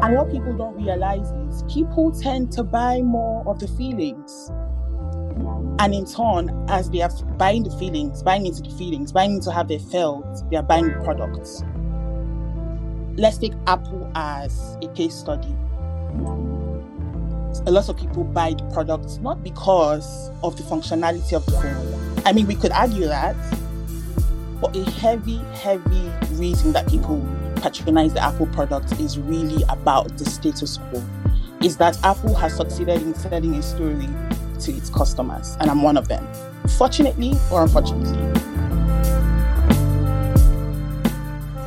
And what people don't realize is people tend to buy more of the feelings. And in turn, as they are buying the feelings, buying into the feelings, buying into how they felt, they are buying the products. Let's take Apple as a case study. A lot of people buy the products not because of the functionality of the phone. I mean, we could argue that, but a heavy, heavy reason that people patronize the Apple product is really about the status quo. Is that Apple has succeeded in selling a story to its customers, and I'm one of them. Fortunately or unfortunately.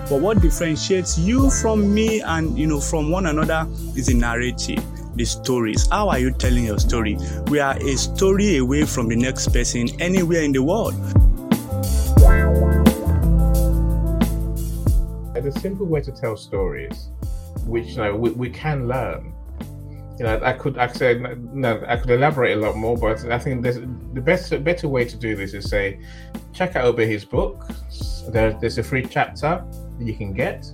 But what differentiates you from me and you know from one another is the narrative, the stories. How are you telling your story? We are a story away from the next person anywhere in the world. There's a simple way to tell stories, which you know we, we can learn you know, I could actually no, I could elaborate a lot more, but I think there's the best better way to do this is say, check out Obehi's book. There, there's a free chapter that you can get.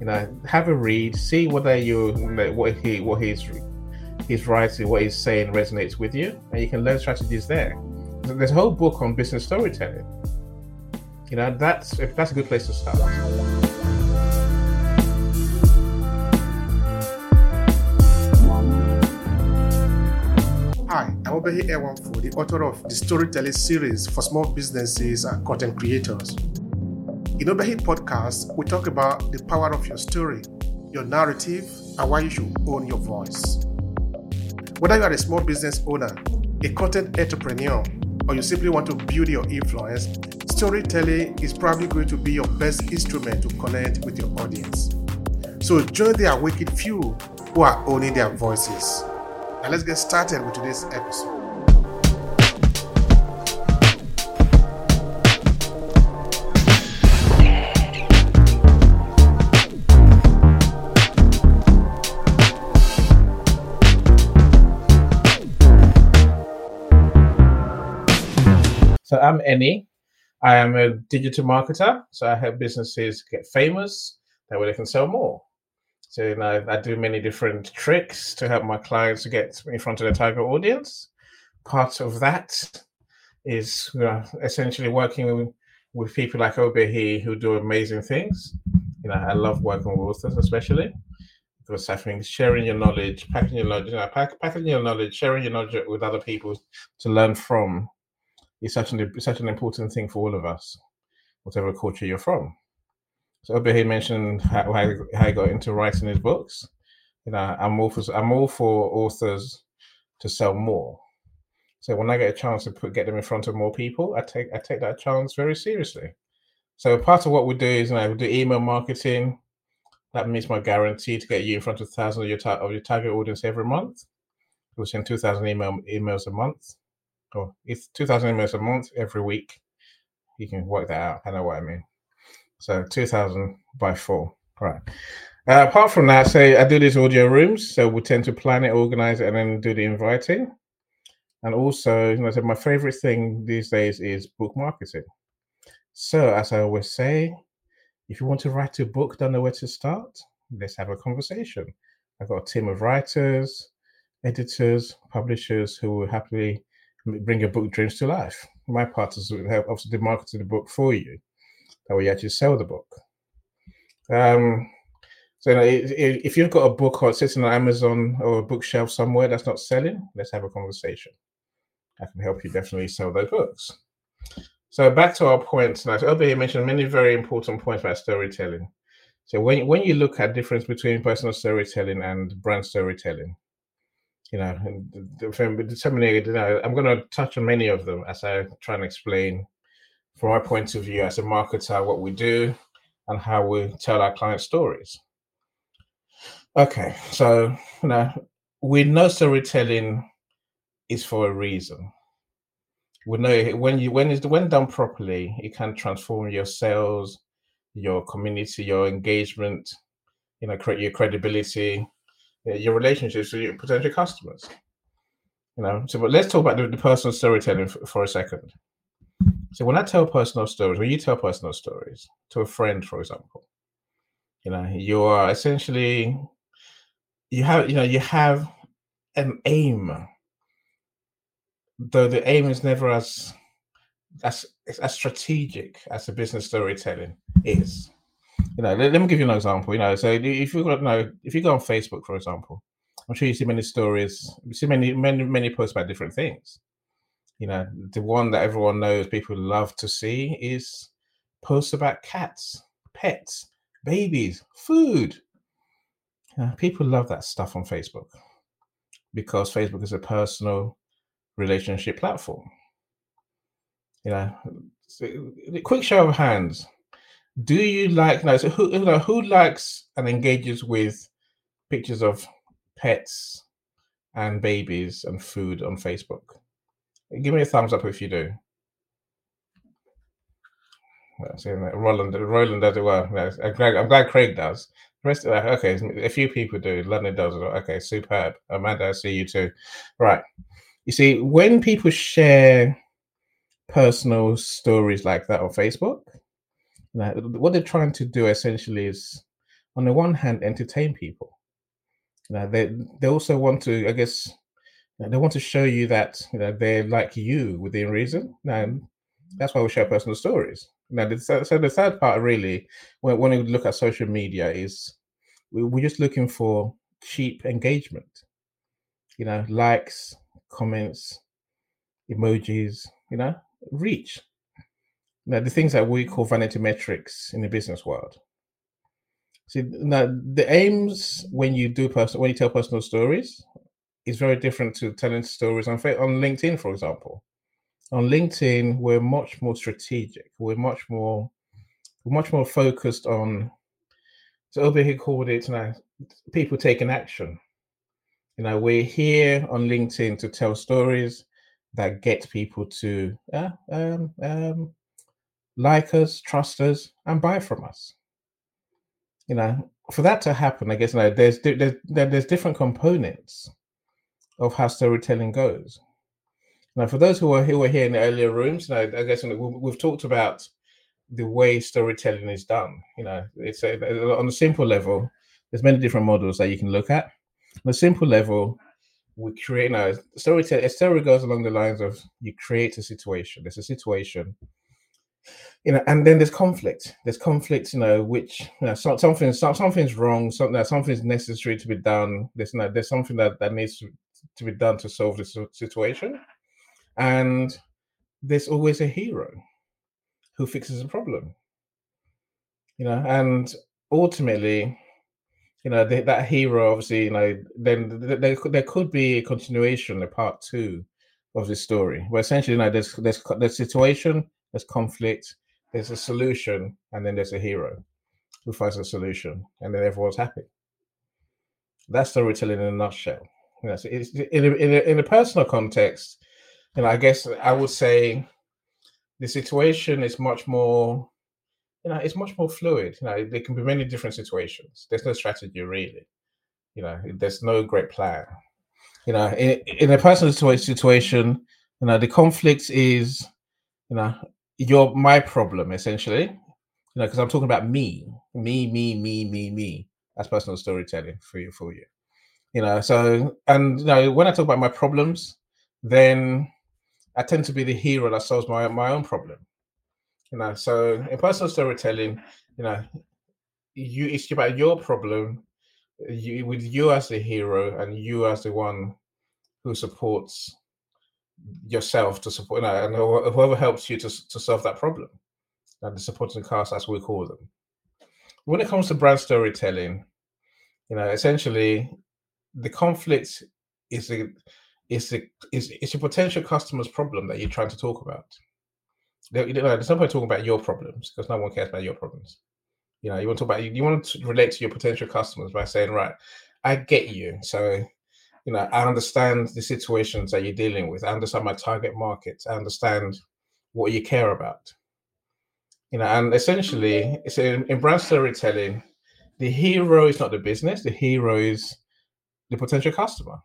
You know, have a read, see whether you what he what he's he's writing, what he's saying resonates with you, and you can learn strategies there. There's a whole book on business storytelling. You know, that's that's a good place to start. Obehi Ewanfoh, the author of the Storytelling series for small businesses and content creators. In Obehi podcast, we talk about the power of your story, your narrative, and why you should own your voice. Whether you are a small business owner, a content entrepreneur, or you simply want to build your influence, storytelling is probably going to be your best instrument to connect with your audience. So join the awakened few who are owning their voices. Now let's get started with today's episode. So I'm Eni. I am a digital marketer. So I help businesses get famous. That way they can sell more. So you know, I do many different tricks to help my clients to get in front of the target audience. Part of that is you know, essentially working with, with people like Obehi who do amazing things. You know, I love working with authors, especially because I think sharing your knowledge, packing your knowledge, you know, pack, packing your knowledge, sharing your knowledge with other people to learn from is such an such an important thing for all of us, whatever culture you're from. So Obehi mentioned how, how, he got into writing his books. You know, I'm all for I'm all for authors to sell more. So when I get a chance to put get them in front of more people, I take I take that chance very seriously. So part of what we do is you know, we do email marketing. That means my guarantee to get you in front of thousands of your ta- of your target audience every month. We send two thousand email emails a month or it's 2000 emails a month every week. You can work that out. I know what I mean. So 2000 by four. Right. Uh, apart from that, say I do these audio rooms. So we tend to plan it, organize it, and then do the inviting. And also, you know, so my favorite thing these days is book marketing. So, as I always say, if you want to write a book, don't know where to start, let's have a conversation. I've got a team of writers, editors, publishers who will happily bring your book dreams to life. My part is to help obviously market the book for you. That we actually sell the book. Um, so you know, if you've got a book or sitting on Amazon or a bookshelf somewhere that's not selling, let's have a conversation. I can help you definitely sell those books. So back to our point tonight. Obehi mentioned many very important points about storytelling. So when when you look at difference between personal storytelling and brand storytelling, you know, determining, you know, I'm going to touch on many of them as I try and explain from my point of view as a marketer what we do and how we tell our client stories. Okay, so you know, we know storytelling is for a reason. We know when you when it's when done properly, it can transform your sales, your community, your engagement, you know, create your credibility, your relationships with your potential customers. You know, so but let's talk about the, the personal storytelling for, for a second. So when I tell personal stories, when you tell personal stories to a friend, for example, you know, you are essentially you have you know you have an aim though the aim is never as as as strategic as the business storytelling is. You know let, let me give you an example you know so if you got know if you go on facebook for example i'm sure you see many stories you see many many many posts about different things you know the one that everyone knows people love to see is posts about cats pets babies food yeah, people love that stuff on Facebook because Facebook is a personal relationship platform. You know, so, quick show of hands. Do you like no? So who you know, who likes and engages with pictures of pets and babies and food on Facebook? Give me a thumbs up if you do. Roland, Roland does it well. I'm glad, I'm glad Craig does. The Rest okay, a few people do. London does it. Okay, superb. Amanda, I see you too. Right. You see, when people share personal stories like that on Facebook, what they're trying to do essentially is, on the one hand, entertain people. Know, they they also want to, I guess, they want to show you that you know they're like you within reason. And that's why we share mm-hmm. personal stories. Now, so, so the third part really, when, when we look at social media, is we're just looking for cheap engagement. You know, likes, comments, emojis. You know, reach. Now, the things that we call mm-hmm. vanity metrics in the business world. See, now the aims when you do personal, when you tell personal stories, is very different to telling stories on on LinkedIn, for example on LinkedIn, we're much more strategic. We're much more we're much more focused on so Obehi called it know, people taking action. You know, we're here on LinkedIn to tell stories that get people to uh, um, um, like us, trust us, and buy from us. You know, for that to happen, I guess you know, there's there's there's different components of how storytelling goes. Now, for those who are who were here in the earlier rooms, you know, I guess we've talked about the way storytelling is done. You know, it's a, on a simple level. There's many different models that you can look at. On a simple level, we create now storytelling. A story goes along the lines of you create a situation. There's a situation, you know, and then there's conflict. There's conflict, you know, which you know, so, something something's wrong. Something something's necessary to be done. There's you know, there's something that that needs to, to be done to solve this situation. And there's always a hero who fixes a problem. You know and ultimately you know that hero obviously you know then there, there could be a continuation a part two of this story where essentially you know there's there's there's situation there's conflict there's a solution and then there's a hero who finds a solution and then everyone's happy. That's storytelling in a nutshell you know, so it's, in, a, in, a, in a personal context and I guess I would say the situation is much more, you know, it's much more fluid. You know, there can be many different situations. There's no strategy really. You know, there's no great plan. You know, in, in a personal situation, you know, the conflict is, you know, you're my problem essentially. You know, because I'm talking about me, me, me, me, me, me. That's personal storytelling for you, for you. You know, so and you know, when I talk about my problems, then I tend to be the hero that solves my my own problem. You know, so in personal storytelling, you know, you it's about your problem, you with you as the hero and you as the one who supports yourself to support, you know, and whoever helps you to to solve that problem. And the supporting cast, as we call them. When it comes to brand storytelling, you know, essentially the conflict is a it's a it's, it's a potential customer's problem that you're trying to talk about. There's no point talking about your problems because no one cares about your problems. You know, you want to talk about you want to relate to your potential customers by saying, right, I get you. So, you know, I understand the situations that you're dealing with. I understand my target market. I understand what you care about. You know, and essentially, it's in, in brand storytelling, the hero is not the business. The hero is the potential customer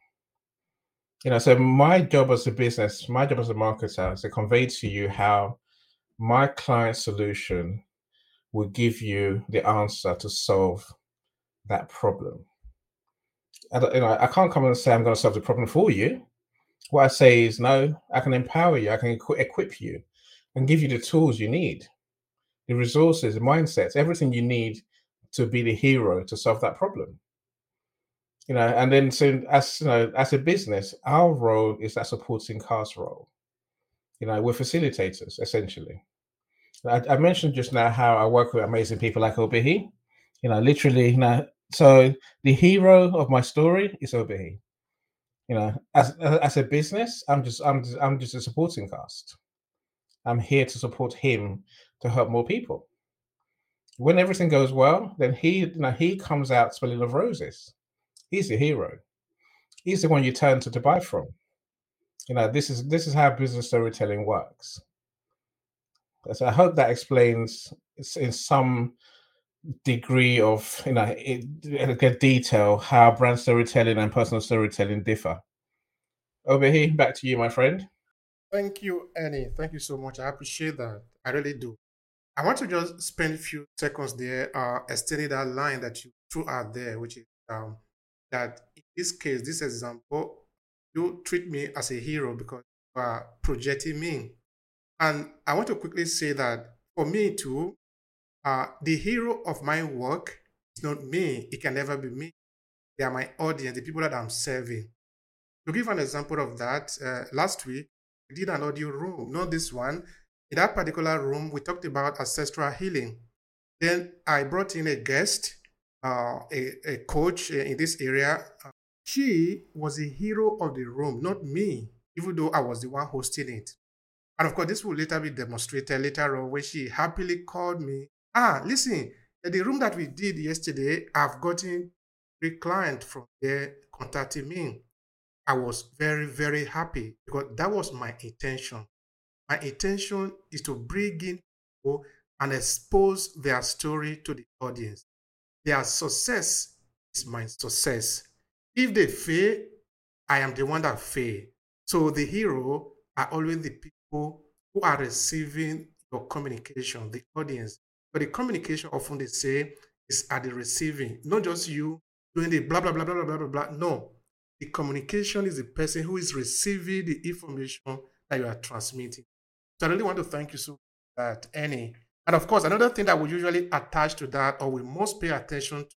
you know, so my job as a business, my job as a marketer is to convey to you how my client solution will give you the answer to solve that problem. I, you know, I can't come and say I'm going to solve the problem for you. What I say is, no, I can empower you, I can equip you, and give you the tools you need, the resources, the mindsets, everything you need to be the hero to solve that problem. You know, and then so as you know, as a business, our role is that supporting cast role. You know, we're facilitators essentially. I, I, mentioned just now how I work with amazing people like Obehi. You know, literally, you know, so the hero of my story is Obehi. You know, as as a business, I'm just I'm just, I'm just a supporting cast. I'm here to support him to help more people. When everything goes well, then he you know he comes out smelling of roses. He's the hero. He's the one you turn to to buy from. You know, this is this is how business storytelling works. So I hope that explains in some degree of you know get detail how brand storytelling and personal storytelling differ. Obehi, back to you, my friend. Thank you, Annie. Thank you so much. I appreciate that. I really do. I want to just spend a few seconds there, uh, extending that line that you threw out there, which is um, that in this case, this example, you treat me as a hero because you are projecting me. And I want to quickly say that for me too, uh, the hero of my work is not me. It can never be me. They are my audience, the people that I'm serving. To give an example of that, uh, last week we did an audio room, not this one. In that particular room, we talked about ancestral healing. Then I brought in a guest, uh, a, a coach in this area. she was a hero of the room, not me, even though I was the one hosting it. And of course, this will later be demonstrated later on when she happily called me ah, listen, the room that we did yesterday, I've gotten three clients from there contacting me. I was very, very happy because that was my intention. My intention is to bring in people and expose their story to the audience. Their success is my success. If they fail, I am the one that fail. So the hero are always the people who are receiving your communication, the audience. But the communication often they say is at the receiving, not just you doing the blah blah blah blah blah blah blah. No, the communication is the person who is receiving the information that you are transmitting. So I really want to thank you so that Annie. And of course, another thing that we usually attach to that, or we must pay attention to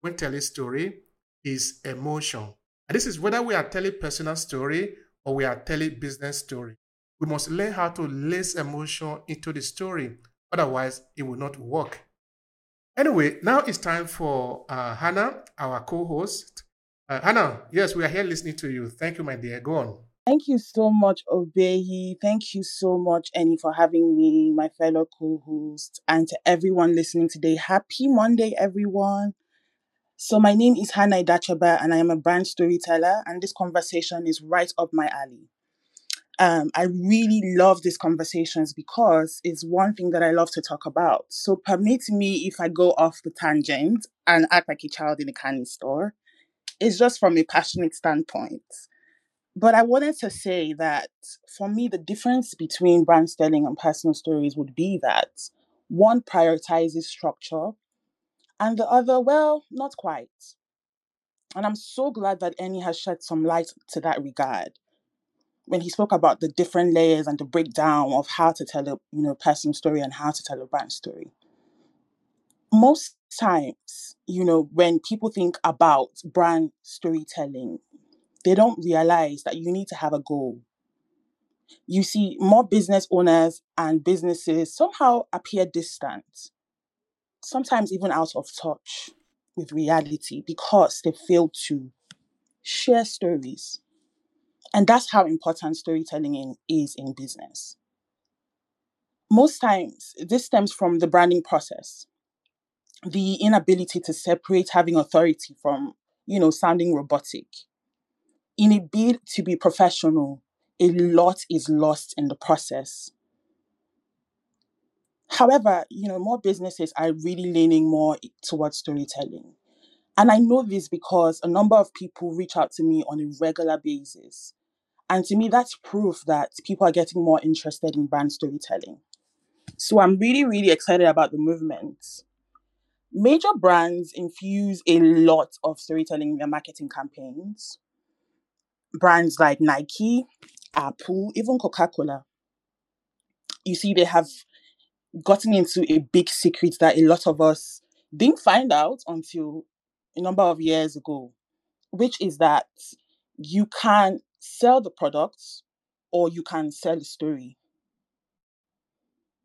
when telling story, is emotion. And this is whether we are telling personal story or we are telling business story. We must learn how to lace emotion into the story Otherwise, it will not work. Anyway, now it's time for uh, Hannah, our co host. Uh, Hannah, yes, we are here listening to you. Thank you, my dear. Go on. Thank you so much, Obehi. Thank you so much, Annie, for having me, my fellow co host, and to everyone listening today. Happy Monday, everyone. So, my name is Hannah Idachaba, and I am a brand storyteller, and this conversation is right up my alley um, I really love these conversations because it's one thing that I love to talk about. So permit me if I go off the tangent and act like a child in a candy store. It's just from a passionate standpoint. But I wanted to say that for me, the difference between brand styling and personal stories would be that one prioritizes structure and the other, well, not quite. And I'm so glad that Annie has shed some light to that regard when he spoke about the different layers and the breakdown of how to tell a you know personal story and how to tell a brand story most times you know when people think about brand storytelling they don't realize that you need to have a goal you see more business owners and businesses somehow appear distant sometimes even out of touch with reality because they fail to share stories and that's how important storytelling in, is in business. Most times, this stems from the branding process, the inability to separate having authority from, you know, sounding robotic. In a bid to be professional, a lot is lost in the process. However, you know, more businesses are really leaning more towards storytelling. And I know this because a number of people reach out to me on a regular basis and to me, that's proof that people are getting more interested in brand storytelling. So I'm really, really excited about the movement. Major brands infuse a lot of storytelling in their marketing campaigns. Brands like Nike, Apple, even Coca Cola. You see, they have gotten into a big secret that a lot of us didn't find out until a number of years ago, which is that you can sell the products or you can sell a story.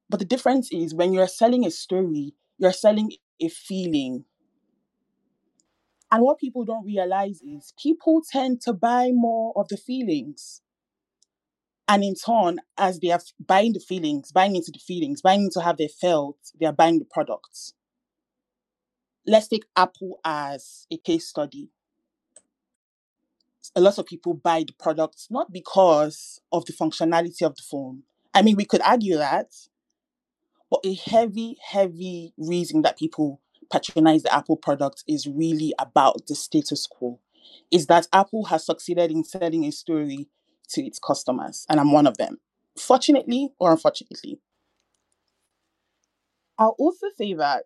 But the difference is when you're selling a story, you're selling a feeling. And what people don't realize is people tend to buy more of the feelings. And in turn, as they are buying the feelings, buying into the feelings, buying into how they felt, they are buying the products. Let's take Apple as a case study. A lot of people buy the products not because of the functionality of the phone. I mean, we could argue that, but a heavy, heavy reason that people patronize the Apple product is really about the status quo. Is that Apple has succeeded in selling a story to its customers, and I'm one of them. Fortunately or unfortunately. I'll also say that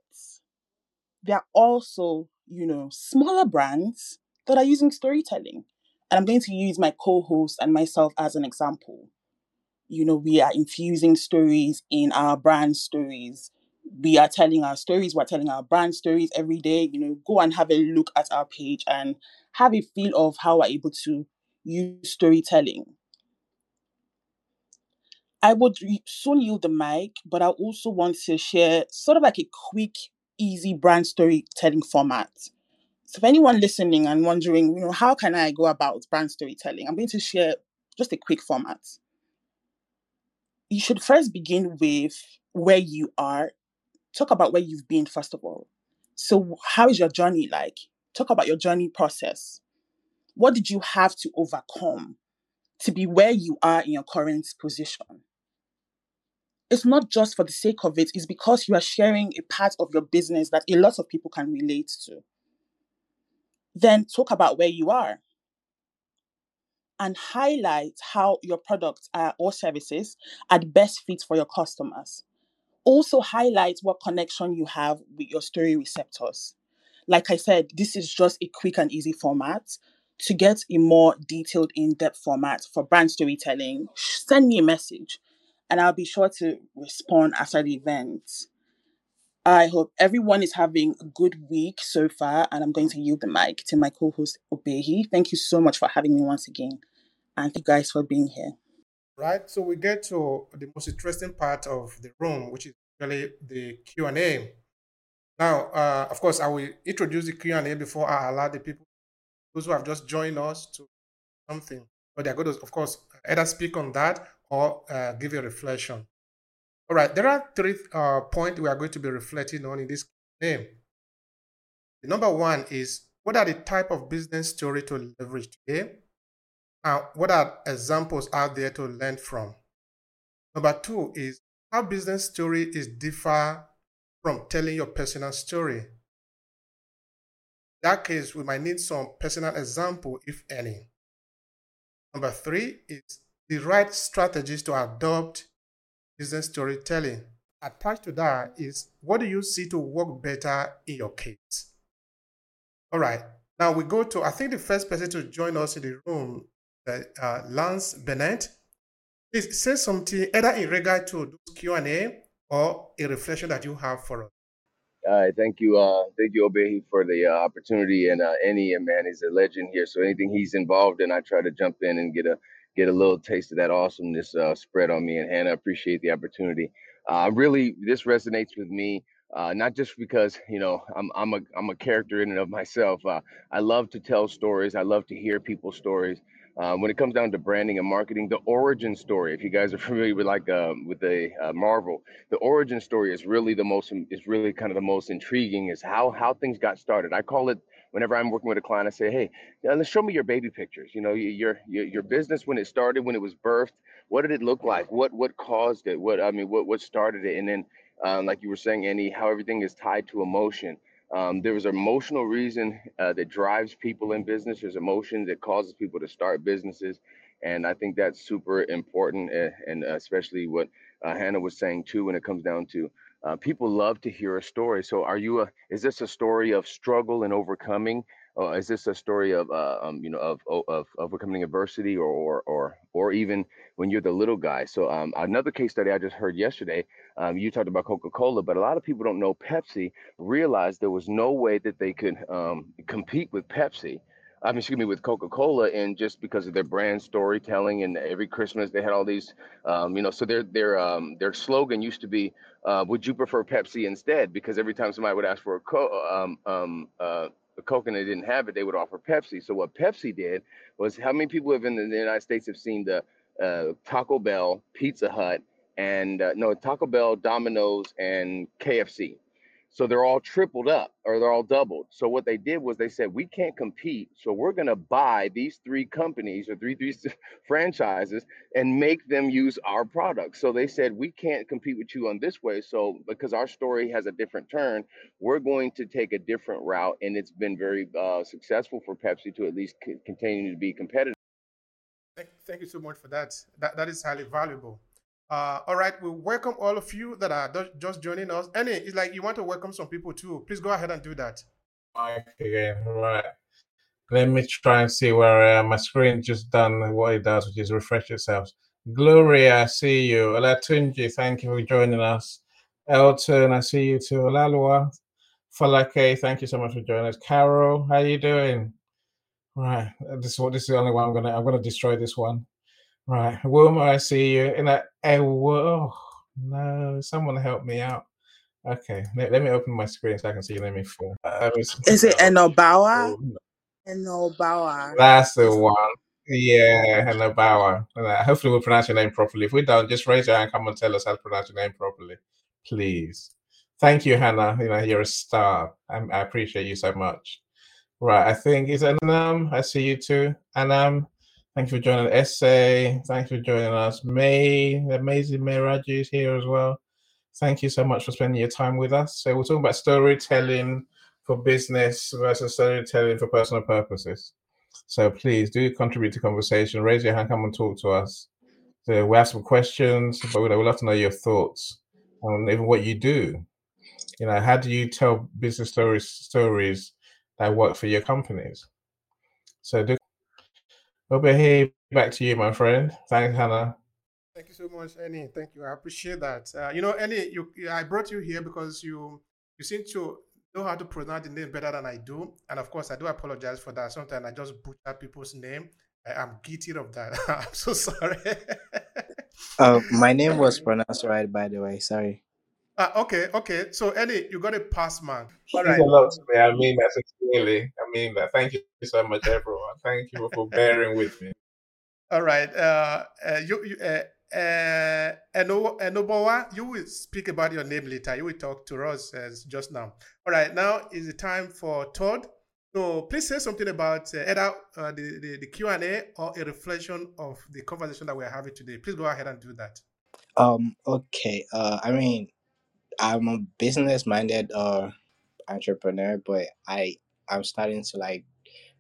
there are also, you know, smaller brands that are using storytelling. And I'm going to use my co host and myself as an example. You know, we are infusing stories in our brand stories. We are telling our stories, we're telling our brand stories every day. You know, go and have a look at our page and have a feel of how we're able to use storytelling. I would soon yield the mic, but I also want to share sort of like a quick, easy brand storytelling format. So, if anyone listening and wondering, you know, how can I go about brand storytelling, I'm going to share just a quick format. You should first begin with where you are. Talk about where you've been, first of all. So, how is your journey like? Talk about your journey process. What did you have to overcome to be where you are in your current position? it's not just for the sake of it, it's because you are sharing a part of your business that a lot of people can relate to. Then talk about where you are and highlight how your products or services are the best fit for your customers. Also, highlight what connection you have with your story receptors. Like I said, this is just a quick and easy format. To get a more detailed, in depth format for brand storytelling, send me a message and I'll be sure to respond after the event. I hope everyone is having a good week so far, and I'm going to yield the mic to my co host, Obehi. Thank you so much for having me once again, and thank you guys for being here. Right, so we get to the most interesting part of the room, which is really the Q&A. Now, uh, of course, I will introduce the Q&A before I allow the people, those who have just joined us, to something. But they're going to, of course, either speak on that or uh, give a reflection. All right, there are three uh, points we are going to be reflecting on in this name. The number one is what are the type of business story to leverage today? And what are examples out there to learn from? Number two is how business story is differ from telling your personal story. In that case, we might need some personal example, if any. Number three is the right strategies to adopt business storytelling. Attached to that is what do you see to work better in your case? All right. Now we go to, I think the first person to join us in the room, uh, uh Lance Bennett. Please say something either in regard to Q&A or a reflection that you have for us. All right, thank you, uh, thank you, Obehi, for the uh, opportunity. And uh, Annie, man, is a legend here. So anything he's involved in, I try to jump in and get a get a little taste of that awesomeness uh, spread on me. And Hannah, appreciate the opportunity. Uh, really, this resonates with me. Uh, not just because you know I'm I'm a I'm a character in and of myself. Uh, I love to tell stories. I love to hear people's stories. Uh, when it comes down to branding and marketing, the origin story. If you guys are familiar with like uh, with the uh, Marvel, the origin story is really the most is really kind of the most intriguing. Is how how things got started. I call it whenever I'm working with a client, I say, hey, let's show me your baby pictures. You know, your, your your business when it started, when it was birthed. What did it look like? What what caused it? What I mean, what what started it? And then, um, like you were saying, Annie, how everything is tied to emotion. Um, there an emotional reason uh, that drives people in business. There's emotion that causes people to start businesses, and I think that's super important, uh, and especially what uh, Hannah was saying too, when it comes down to uh, people love to hear a story. So, are you a? Is this a story of struggle and overcoming? Or is this a story of, uh, um, you know, of, of of overcoming adversity, or or or or even when you're the little guy? So, um, another case study I just heard yesterday. Um, you talked about Coca-Cola, but a lot of people don't know Pepsi. Realized there was no way that they could um, compete with Pepsi I mean, excuse me, with Coca-Cola, and just because of their brand storytelling, and every Christmas they had all these, um, you know, so their their um, their slogan used to be, uh, "Would you prefer Pepsi instead?" Because every time somebody would ask for a co- um, um, uh, a Coke and they didn't have it, they would offer Pepsi. So what Pepsi did was, how many people have in the United States have seen the uh, Taco Bell, Pizza Hut, and uh, no Taco Bell, Domino's, and KFC? So they're all tripled up or they're all doubled. So what they did was they said, we can't compete. So we're going to buy these three companies or three, three franchises and make them use our products. So they said, we can't compete with you on this way. So because our story has a different turn, we're going to take a different route. And it's been very uh, successful for Pepsi to at least c- continue to be competitive. Thank, thank you so much for that. That, that is highly valuable. Uh, all right, we welcome all of you that are just joining us. Annie, it's like you want to welcome some people too. Please go ahead and do that. Okay, right. Let me try and see where uh, my screen just done what it does, which is refresh itself. Gloria, I see you. Olatunji, thank you for joining us. Elton, I see you too. Olalua, Falake, thank you so much for joining us. Carol, how are you doing? Right, this is what this is the only one I'm gonna I'm gonna destroy this one. Right. Wilma, I see you. And I, I oh, no, someone help me out. Okay, let, let me open my screen so I can see your name before. Uh, Is it Enobawa? Enobawa. That's the one. Yeah, Enobawa. Uh, hopefully, we'll pronounce your name properly. If we don't, just raise your hand, come and tell us how to pronounce your name properly, please. Thank you, Hannah. You know, you're a star. I, I appreciate you so much. Right, I think it's Anam. I see you too. Anam. Thank you for joining Essay. Thank you for joining us. May, amazing May Raji is here as well. Thank you so much for spending your time with us. So we're talking about storytelling for business versus storytelling for personal purposes. So please do contribute to conversation. Raise your hand, come and talk to us. So we have some questions, but we'd love to know your thoughts on even what you do. You know, how do you tell business stories stories that work for your companies? So do Obehi, back to you, my friend. Thanks, Hannah. Thank you so much, Annie. Thank you. I appreciate that. Uh, you know, Annie, you, I brought you here because you you seem to know how to pronounce the name better than I do, and of course, I do apologize for that. Sometimes I just butcher people's name. I am guilty of that. I'm so sorry. uh, my name was pronounced right, by the way. Sorry. Uh, okay, okay. So, Eddie, you got a pass mark. All right. a lot to me. I mean that sincerely. I mean that. Thank you so much, everyone. Thank you for bearing with me. All right. Uh, uh, you, you uh, uh, Enobawa, you will speak about your name later. You will talk to us as just now. All right. Now is the time for Todd. So please say something about uh, either uh, the, the, the Q&A or a reflection of the conversation that we're having today. Please go ahead and do that. Um. Okay. Uh. I mean, I'm a business minded uh entrepreneur, but I I'm starting to like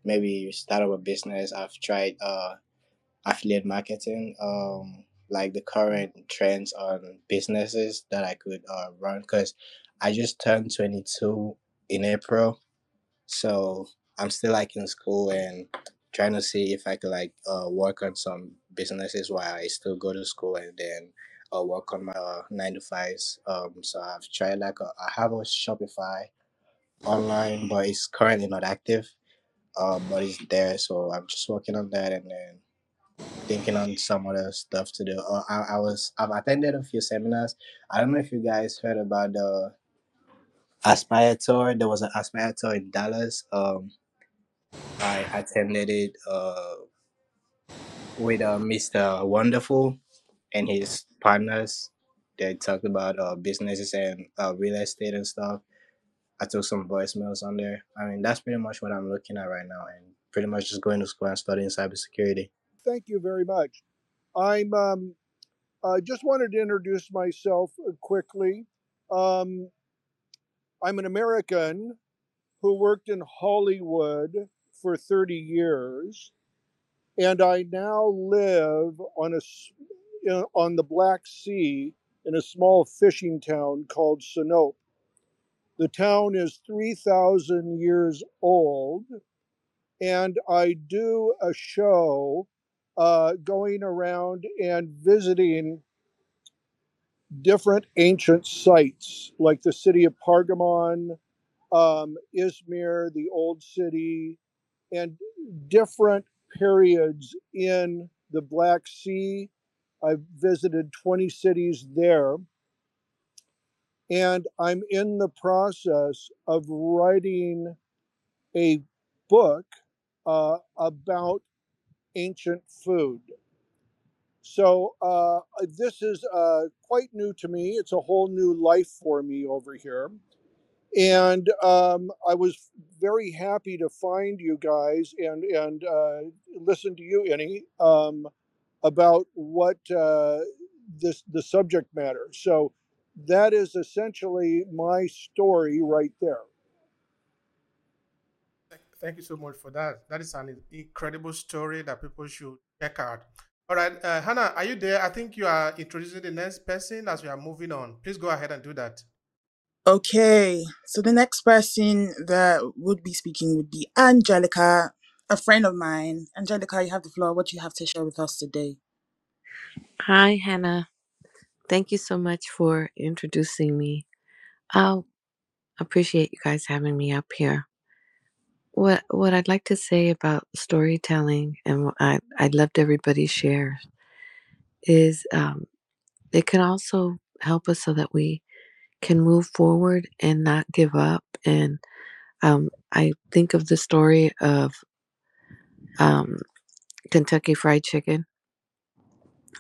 maybe start up a business. I've tried uh affiliate marketing, um like the current trends on businesses that I could uh run because I just turned 22 in April, so I'm still like in school and trying to see if I could like uh work on some businesses while I still go to school and then uh, work on my uh, nine to fives. Um, so I've tried like a, I have a Shopify online, but it's currently not active. Um, but it's there, so I'm just working on that and then thinking on some other stuff to do. Uh, I, I was I've attended a few seminars. I don't know if you guys heard about the Aspire Tour. There was an Aspire Tour in Dallas. Um, I attended it uh, with uh, Mr. Wonderful and his partners. They talked about uh, businesses and uh, real estate and stuff. I took some voicemails on there. I mean, that's pretty much what I'm looking at right now, and pretty much just going to school and studying cybersecurity. Thank you very much. I'm um, I just wanted to introduce myself uh, quickly. Um, I'm an American who worked in Hollywood for 30 years, and I now live on a on the Black Sea in a small fishing town called Sinope. The town is 3,000 years old, and I do a show uh, going around and visiting different ancient sites like the city of Pergamon, um, Izmir, the old city, and different periods in the Black Sea. I've visited 20 cities there. And I'm in the process of writing a book uh, about ancient food. So uh, this is uh, quite new to me. It's a whole new life for me over here. And um, I was very happy to find you guys and and uh, listen to you, Annie, um, about what uh, this the subject matter. So that is essentially my story right there. Thank you so much for that. That is an incredible story that people should check out. All right, uh, Hannah, are you there? I think you are introducing the next person as we are moving on. Please go ahead and do that. Okay, so the next person that would be speaking would be Angelica, a friend of mine. Angelica, you have the floor. What you have to share with us today? Hi, Hannah. Thank you so much for introducing me. I appreciate you guys having me up here. What what I'd like to say about storytelling and what I I loved everybody's share is um, it can also help us so that we can move forward and not give up. And um, I think of the story of um, Kentucky Fried Chicken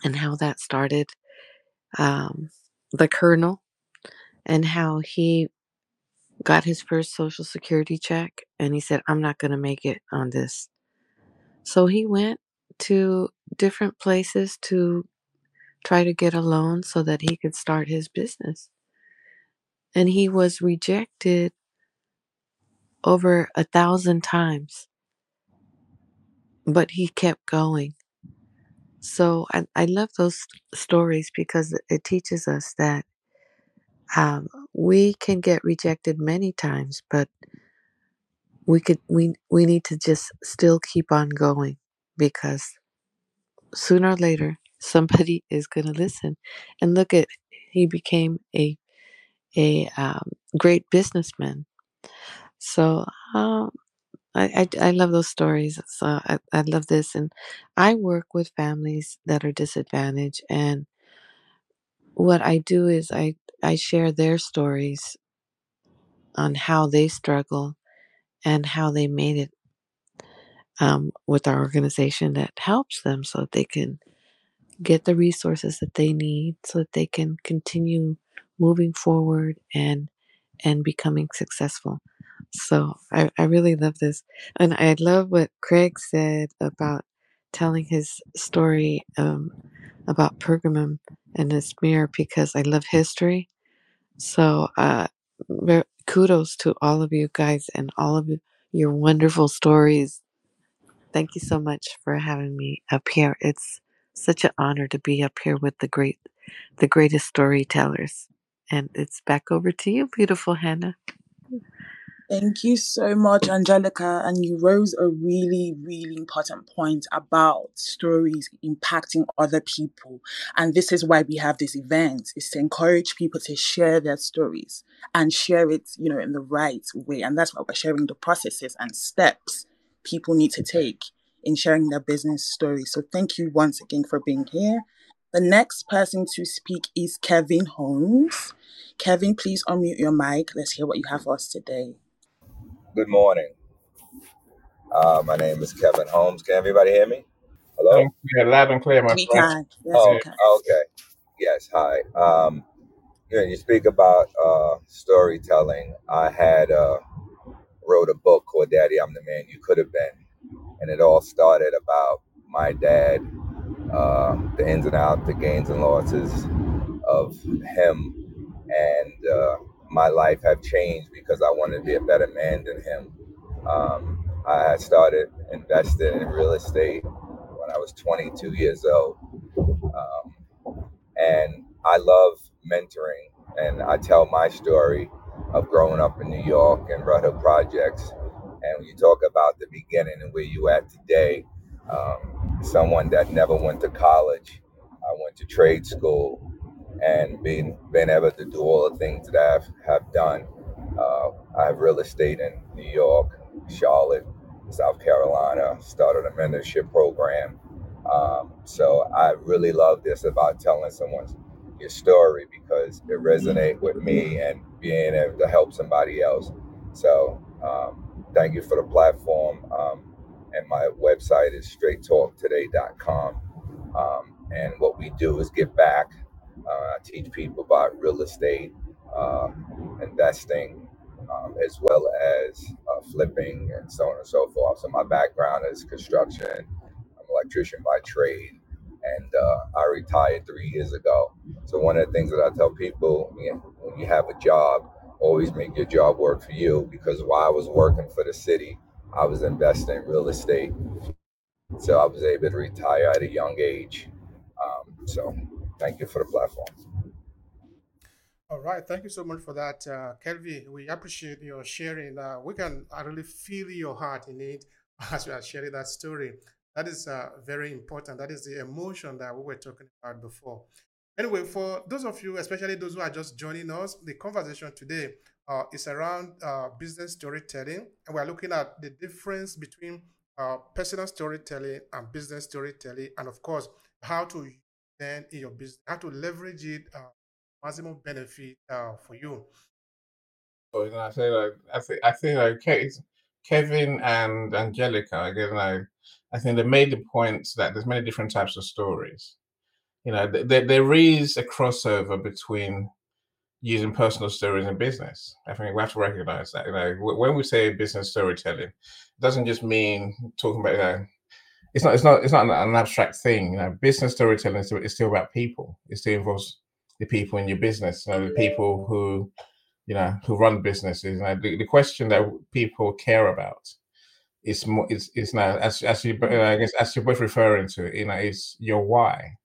and how that started. Um, the Colonel and how he got his first Social Security check and he said, I'm not going to make it on this. So he went to different places to try to get a loan so that he could start his business. And he was rejected over a thousand times, but he kept going. So I, I love those stories because it teaches us that um, we can get rejected many times, but we could we we need to just still keep on going because sooner or later somebody is going to listen. And look at he became a a um, great businessman. So um, I, I love those stories. So I, I love this, and I work with families that are disadvantaged, and what I do is I I share their stories on how they struggle and how they made it um, with our organization that helps them so that they can get the resources that they need so that they can continue moving forward and and becoming successful so i, I really love this and i love what craig said about telling his story um, about pergamum and Izmir because i love history so uh, kudos to all of you guys and all of your wonderful stories Thank you so much for having me up here. It's such an honor to be up here with the great, the greatest storytellers. And it's back over to you, beautiful Hannah. Thank you so much, Angelica. And you rose a really, really important point about stories impacting other people. And this is why we have this event, is to encourage people to share their stories and share it, you know, in the right way. And that's why we're sharing the processes and steps people need to take in sharing their business story. So thank you once again for being here. The next person to speak is Kevin Holmes. Kevin, please unmute your mic. Let's hear what you have for us today. Good morning. Uh, my name is Kevin Holmes. Can everybody hear me? Hello? Yeah, loud and clear, my We friend. Yes, Oh, we okay. Yes, hi. Um, you know, you speak about uh, storytelling. I had uh, wrote a book called Daddy, I'm the Man You Could Have Been. And it all started about my dad, uh, the ins and outs, the gains and losses of him. And uh, my life have changed because I wanted to be a better man than him. Um, I started investing in real estate when I was 22 years old. Um, and I love mentoring, and I tell my story of growing up in New York and Hook Projects. And when you talk about the beginning and where you at today, um, someone that never went to college, I went to trade school, and being been able to do all the things that I have have done. Uh, I have real estate in New York, Charlotte, South Carolina. Started a mentorship program. Um, so I really love this about telling someone's your story because it resonates with me and being able to help somebody else. So um, thank you for the platform. Um, and my website is straighttalktoday.com. Um, and what we do is give back. Uh, I teach people about real estate, uh, investing, um, as well as uh, flipping and so on and so forth. So my background is construction. I'm an electrician by trade and uh, I retired three years ago. So one of the things that I tell people you know, when you have a job, always make your job work for you. Because while I was working for the city, I was investing in real estate, so I was able to retire at a young age. Um, so thank you for the platform. All right, thank you so much for that, uh, Kelvin. We appreciate your sharing. Uh, we can I really feel your heart in it as you are sharing that story. That is uh, very important. That is the emotion that we were talking about before. Anyway, for those of you, especially those who are just joining us, the conversation today uh, is around uh, business storytelling, and we're looking at the difference between uh, personal storytelling and business storytelling, and of course, how to then in your business, how to leverage it uh, maximum benefit uh, for you. So, you know, I say like I think I think like Kevin and Angelica, I I think they made the point that there's many different types of stories. You know, there, there is a crossover between using personal stories in business. I think we have to recognize that. You know, when we say business storytelling, it doesn't just mean talking about. You know, it's not. It's not. It's not an abstract thing. You know, business storytelling is still, is still about people. It still involves the people in your business. You know, the people who, you know, who run businesses. You know, the, the question that people care about is more it's it's now as as you I guess as you're both referring to you know is your why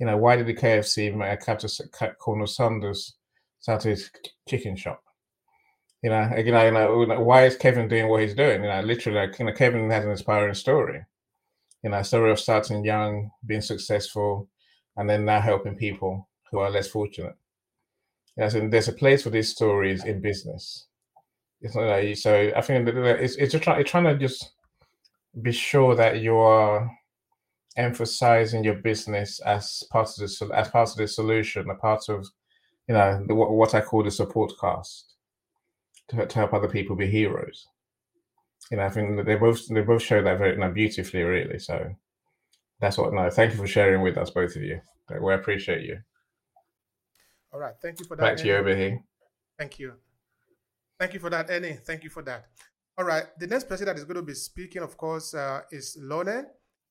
you know why did the KFC cut to Colonel Sanders start his chicken shop you know again you know why is Kevin doing what he's doing you know literally like you know Kevin has an inspiring story you know story of starting young being successful and then now helping people who are less fortunate yes and there's a place for these stories in business it's not like so. I think it's it's just trying trying to just be sure that you are emphasizing your business as part of the as part of the solution, a part of you know the, what I call the support cast to, to help other people be heroes. You know, I think they both they both show that very you know, beautifully, really. So that's what. No, thank you for sharing with us, both of you. We appreciate you. All right, thank you for that. Back to you over here. Thank you. Thank you for that, Annie. Thank you for that. All right. The next person that is going to be speaking, of course, uh, is Lone.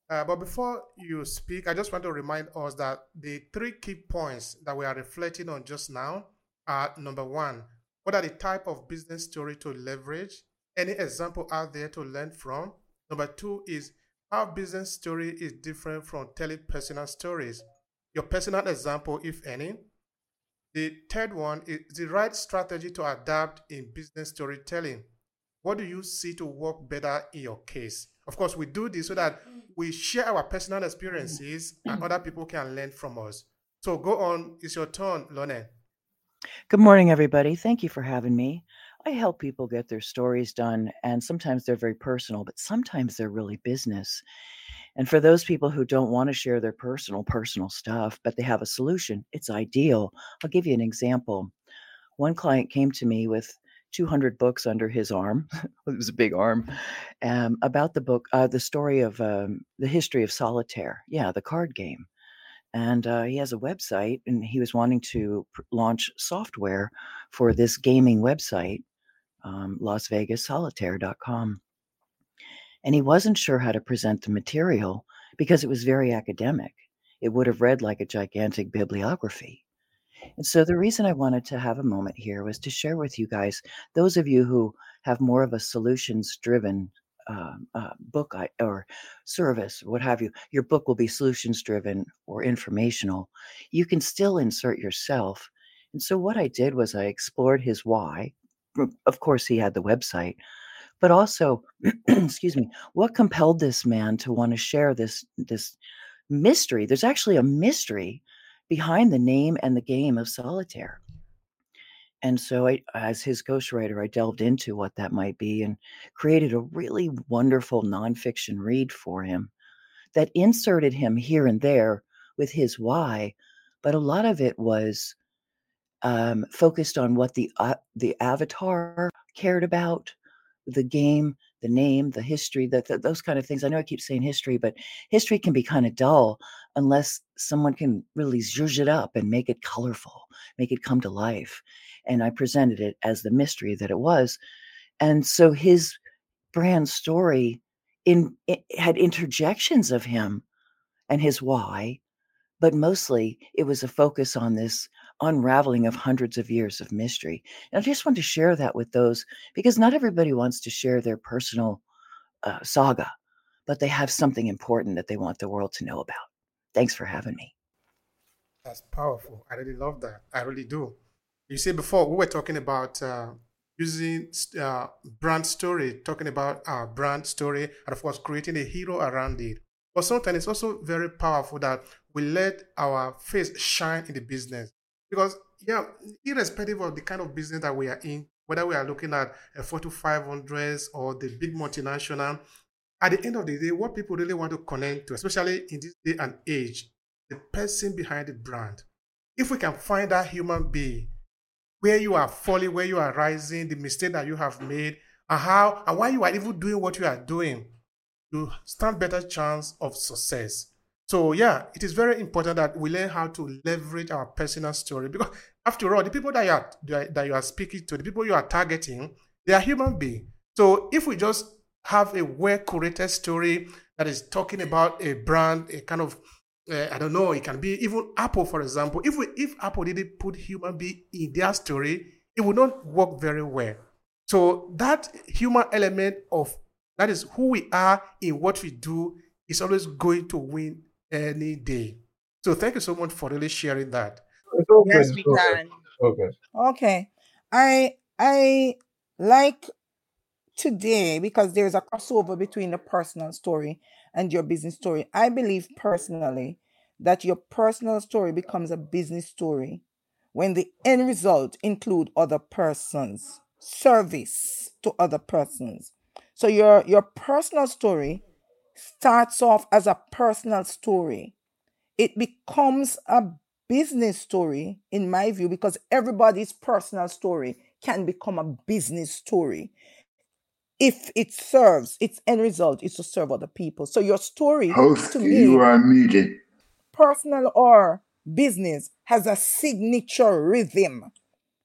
Uh, but before you speak, I just want to remind us that the three key points that we are reflecting on just now are number one, what are the type of business story to leverage? Any example out there to learn from? Number two is how business story is different from telling personal stories. Your personal example, if any. The third one is the right strategy to adapt in business storytelling. What do you see to work better in your case? Of course, we do this so that we share our personal experiences and other people can learn from us. So go on, it's your turn, Lone. Good morning, everybody. Thank you for having me. I help people get their stories done, and sometimes they're very personal, but sometimes they're really business. And for those people who don't want to share their personal, personal stuff, but they have a solution, it's ideal. I'll give you an example. One client came to me with 200 books under his arm. it was a big arm um, about the book, uh, the story of um, the history of solitaire. Yeah, the card game. And uh, he has a website, and he was wanting to pr- launch software for this gaming website, um, LasVegasSolitaire.com and he wasn't sure how to present the material because it was very academic. It would have read like a gigantic bibliography. And so, the reason I wanted to have a moment here was to share with you guys, those of you who have more of a solutions driven uh, uh, book or service, what have you, your book will be solutions driven or informational, you can still insert yourself. And so what I did was I explored his why. Of course, he had the website, but also, excuse me, what compelled this man to want to share this this mystery? There's actually a mystery behind the name and the game of solitaire. And so, I, as his ghostwriter, I delved into what that might be and created a really wonderful nonfiction read for him that inserted him here and there with his why, but a lot of it was um, focused on what the uh, the avatar cared about, the game, the name, the history, that those kind of things. I know I keep saying history, but history can be kind of dull unless someone can really zhuzh it up and make it colorful, make it come to life. And I presented it as the mystery that it was. And so his brand story in had interjections of him and his why, but mostly it was a focus on this unraveling of hundreds of years of mystery. And I just want to share that with those because not everybody wants to share their personal uh, saga, but they have something important that they want the world to know about. Thanks for having me. That's powerful. I really love that. I really do. You see, before we were talking about uh, using uh, brand story, talking about our brand story, and of course, creating a hero around it. But sometimes it's also very powerful that we let our face shine in the business. Because, yeah, irrespective of the kind of business that we are in, whether we are looking at a 4500s or the big multinational, at the end of the day, what people really want to connect to, especially in this day and age, the person behind the brand. If we can find that human being, where you are falling, where you are rising, the mistake that you have made, and how and why you are even doing what you are doing, you stand better chance of success. So yeah, it is very important that we learn how to leverage our personal story because after all, the people that you are that you are speaking to, the people you are targeting, they are human beings. So if we just have a well curated story that is talking about a brand, a kind of uh, I don't know, it can be even Apple, for example. If we if Apple didn't put human being in their story, it would not work very well. So that human element of that is who we are in what we do is always going to win any day. So thank you so much for really sharing that. Yes, we can. Okay. Okay. I I like today because there's a crossover between the personal story and your business story. I believe personally that your personal story becomes a business story when the end result include other persons, service to other persons. So your your personal story starts off as a personal story. It becomes a business story, in my view, because everybody's personal story can become a business story if it serves its end result is to serve other people. So your story Host, to me, you are muted. personal or business, has a signature rhythm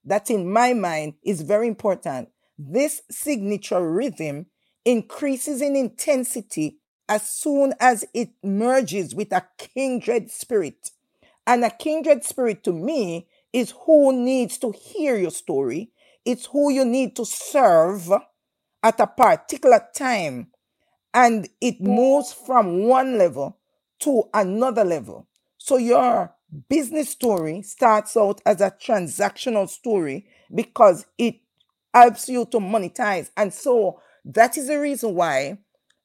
that in my mind is very important. This signature rhythm increases in intensity as soon as it merges with a kindred spirit. And a kindred spirit to me is who needs to hear your story. It's who you need to serve at a particular time. And it moves from one level to another level. So your business story starts out as a transactional story because it helps you to monetize. And so that is the reason why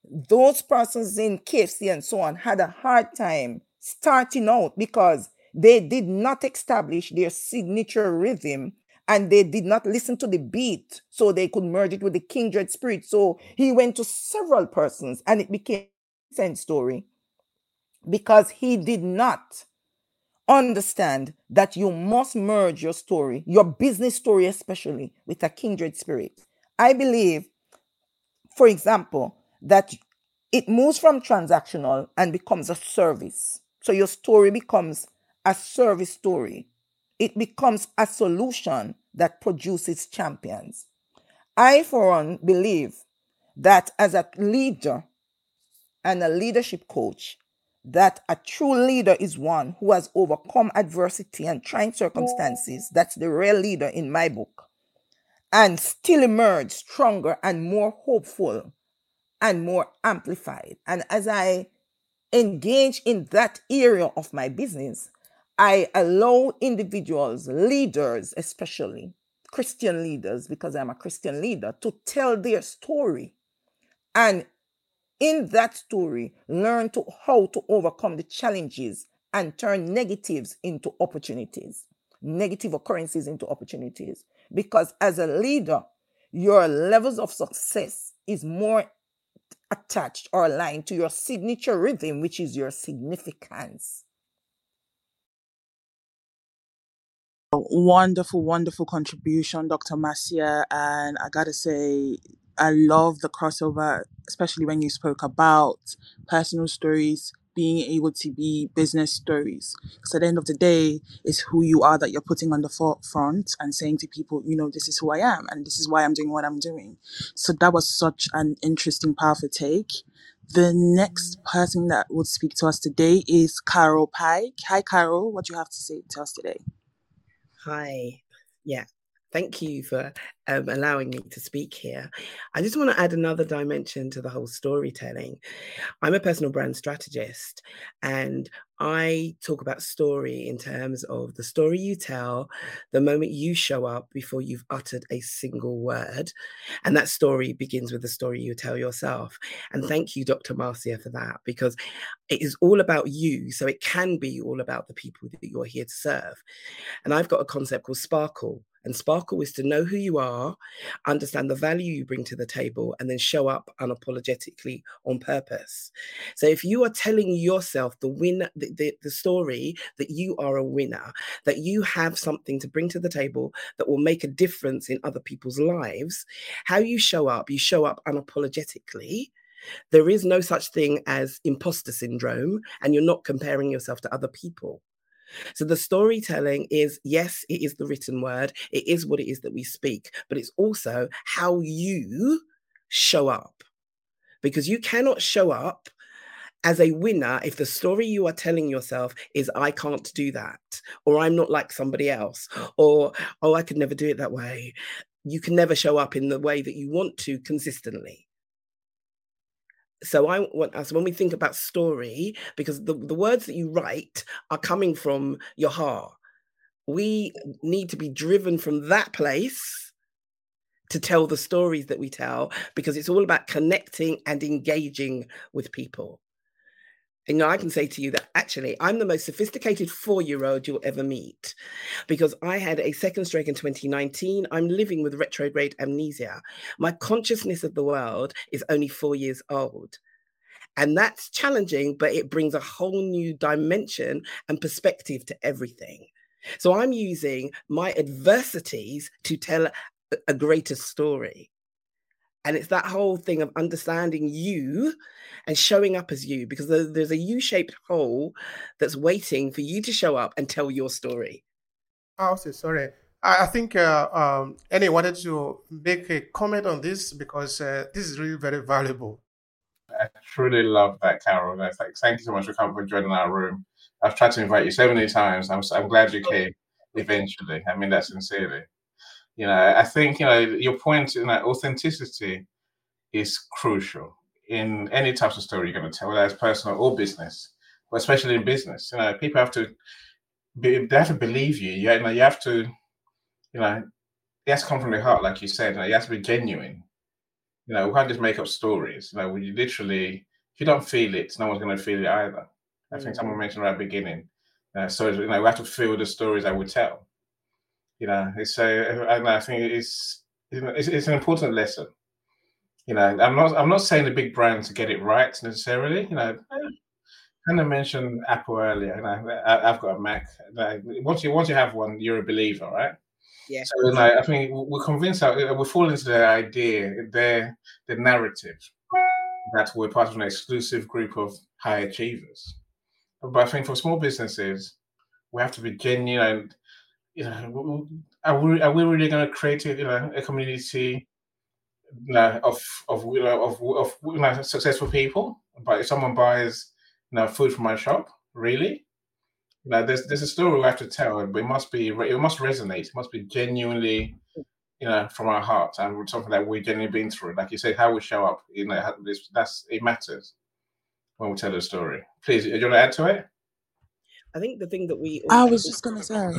those persons in KFC and so on had a hard time starting out because they did not establish their signature rhythm and they did not listen to the beat so they could merge it with the kindred spirit. So he went to several persons and it became a sense story because he did not understand that you must merge your story, your business story especially, with a kindred spirit. I believe, for example, that it moves from transactional and becomes a service. So your story becomes a service story. It becomes a solution that produces champions. I, for one, believe that as a leader and a leadership coach, that a true leader is one who has overcome adversity and trying circumstances. That's the real leader in my book. And still emerge stronger and more hopeful and more amplified. And as I engage in that area of my business, I allow individuals, leaders, especially Christian leaders, because I'm a Christian leader, to tell their story. And in that story, learn to how to overcome the challenges and turn negatives into opportunities, negative occurrences into opportunities. Because as a leader, your levels of success is more attached or aligned to your signature rhythm, which is your significance. Wonderful, wonderful contribution, Dr. Marcia. And I gotta say, I love the crossover, especially when you spoke about personal stories being able to be business stories. Because at the end of the day, it's who you are that you're putting on the forefront and saying to people, you know, this is who I am and this is why I'm doing what I'm doing. So that was such an interesting, powerful take. The next person that would speak to us today is Carol Pike. Hi, Carol. What do you have to say to us today? Hi. Yeah. Thank you for um, allowing me to speak here. I just want to add another dimension to the whole storytelling. I'm a personal brand strategist and I talk about story in terms of the story you tell the moment you show up before you've uttered a single word. And that story begins with the story you tell yourself. And thank you, Dr. Marcia, for that, because it is all about you. So it can be all about the people that you're here to serve. And I've got a concept called Sparkle. And sparkle is to know who you are, understand the value you bring to the table, and then show up unapologetically on purpose. So if you are telling yourself the win, the, the, the story that you are a winner, that you have something to bring to the table that will make a difference in other people's lives, how you show up, you show up unapologetically. There is no such thing as imposter syndrome, and you're not comparing yourself to other people. So the storytelling is yes, it is the written word, it is what it is that we speak, but it's also how you show up. Because you cannot show up as a winner if the story you are telling yourself is I can't do that, or I'm not like somebody else, or oh, I could never do it that way. You can never show up in the way that you want to consistently so I want uh, us when we think about story, because the, the words that you write are coming from your heart. We need to be driven from that place to tell the stories that we tell, because it's all about connecting and engaging with people. And I can say to you that actually I'm the most sophisticated four year old you'll ever meet because I had a second stroke in 2019. I'm living with retrograde amnesia. My consciousness of the world is only four years old. And that's challenging, but it brings a whole new dimension and perspective to everything. So I'm using my adversities to tell a greater story. And it's that whole thing of understanding you and showing up as you, because there's a U shaped hole that's waiting for you to show up and tell your story. Oh, sorry. I think uh, um, Annie wanted to make a comment on this because uh, this is really very valuable. I truly love that, Carol. Like, thank you so much for coming for joining our room. I've tried to invite you so many times. I'm, I'm glad you came eventually. I mean that sincerely you know, I think you know your point. You know, authenticity is crucial in any types of story you're going to tell, whether it's personal or business, but especially in business. You know, people have to be, they have to believe you. You know, you have to, you know, it has to come from the heart, like you said. You, know, you have to be genuine. You know, we can't just make up stories. You know, you literally, if you don't feel it, no one's going to feel it either. I think mm-hmm. someone mentioned right at the beginning. Uh, so you know, we have to feel the stories that we tell. You know, it's a, and I think it's, it's it's an important lesson. You know, I'm not I'm not saying the big brands to get it right necessarily. You know, kind of mentioned Apple earlier. You know, I, have got a Mac. Like, once you once you have one, you're a believer, right? Yeah. So like, I think we're convinced that we fall into the idea, the the narrative that we're part of an exclusive group of high achievers. But I think for small businesses, we have to be genuine you know, are we, are we really going to create a, you know, a community you know, of of you know, of of you know, successful people? But if someone buys you know food from my shop, really, you know, there's there's a story we have to tell, but it must be it must resonate. It must be genuinely, you know, from our heart and something that we've genuinely been through. Like you said, how we show up, you know, that's it matters. when we tell a story. Please, do you want to add to it? I think the thing that we I was just gonna say.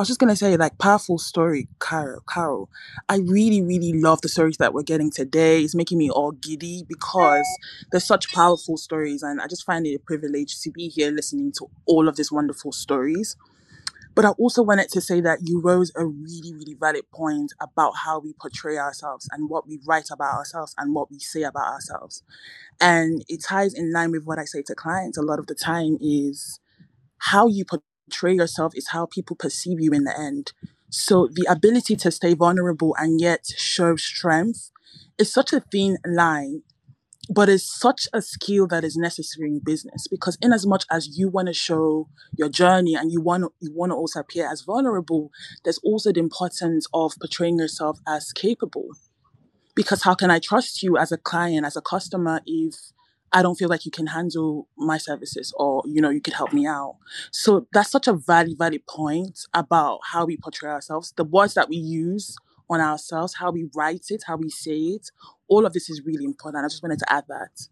I was just gonna say, like, powerful story, Carol. Carol, I really, really love the stories that we're getting today. It's making me all giddy because there's such powerful stories, and I just find it a privilege to be here listening to all of these wonderful stories. But I also wanted to say that you rose a really, really valid point about how we portray ourselves and what we write about ourselves and what we say about ourselves. And it ties in line with what I say to clients a lot of the time is how you portray yourself is how people perceive you in the end. So the ability to stay vulnerable and yet show strength is such a thin line, but it's such a skill that is necessary in business because in as much as you want to show your journey and you want to you want to also appear as vulnerable, there's also the importance of portraying yourself as capable. Because how can I trust you as a client, as a customer, if I don't feel like you can handle my services or, you know, you could help me out. So that's such a valid, valid point about how we portray ourselves, the words that we use on ourselves, how we write it, how we say it. All of this is really important. I just wanted to add that.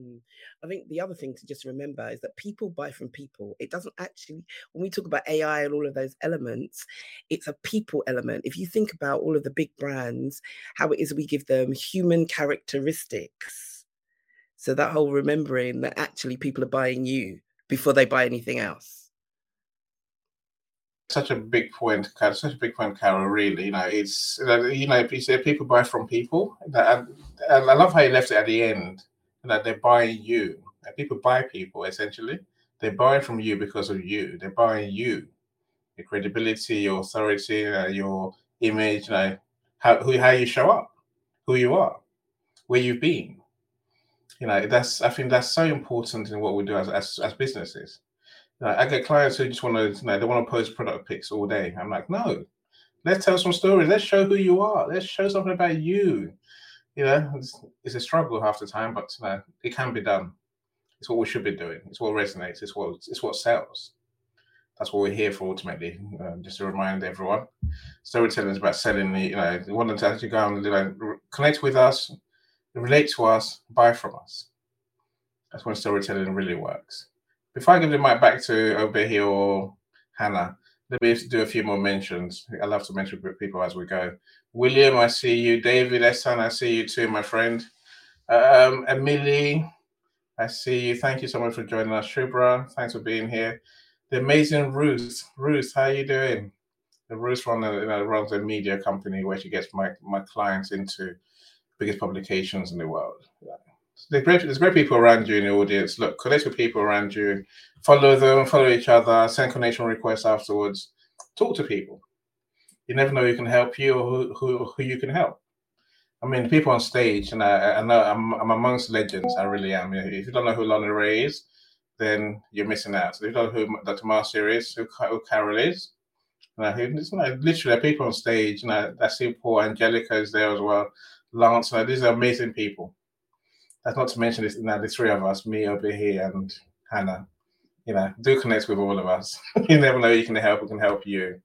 Mm. I think the other thing to just remember is that people buy from people. It doesn't actually, when we talk about AI and all of those elements, it's a people element. If you think about all of the big brands, how it is we give them human characteristics. So that whole remembering that actually people are buying you before they buy anything else. Such a big point, Carol. Such a big point, Carol. Really, you know, it's you know, say people buy from people, and, I love how you left it at the end that they're buying you. And people buy people essentially. They're buying from you because of you. They're buying you, your credibility, your authority, your image, you know, how who how you show up, who you are, where you've been. You know, that's I think that's so important in what we do as as, as businesses. You I get clients who just want to, you know, they want to post product pics all day. I'm like, no, let's tell some stories. Let's show who you are. Let's show something about you you know, it's, it's, a struggle half the time, but you know, it can be done. It's what we should be doing. It's what resonates. It's what it's what sells. That's what we're here for ultimately. Uh, just to remind everyone, storytelling is about selling. The, you know, they want them to actually go and you know, connect with us, relate to us, buy from us. That's when storytelling really works. Before I give the mic back to Obehi or Hannah, let me do a few more mentions. I love to mention people as we go. William, I see you. David Essan, I see you too, my friend. Um, Emily, I see you. Thank you so much for joining us. Shubra, thanks for being here. The amazing Ruth. Ruth, how are you doing? The Ruth a, you know, runs a media company where she gets my, my clients into biggest publications in the world. There's great, there's great people around you in the audience. Look, connect with people around you, follow them, follow each other, send connection requests afterwards, talk to people. You never know who can help you or who, who, who you can help. I mean, people on stage, and I, I know I'm, I'm amongst legends. I really am. If you don't know who Lana Ray is, then you're missing out. So if you don't know who Dr. Marcia is, who, who Carol is, you know, you know, literally people on stage. You know, I see Paul Angelica is there as well. Lance, these are amazing people. That's not to mention this, you know, the three of us, me over here and Hannah. You know, do connect with all of us. you never know you can help, we can help you.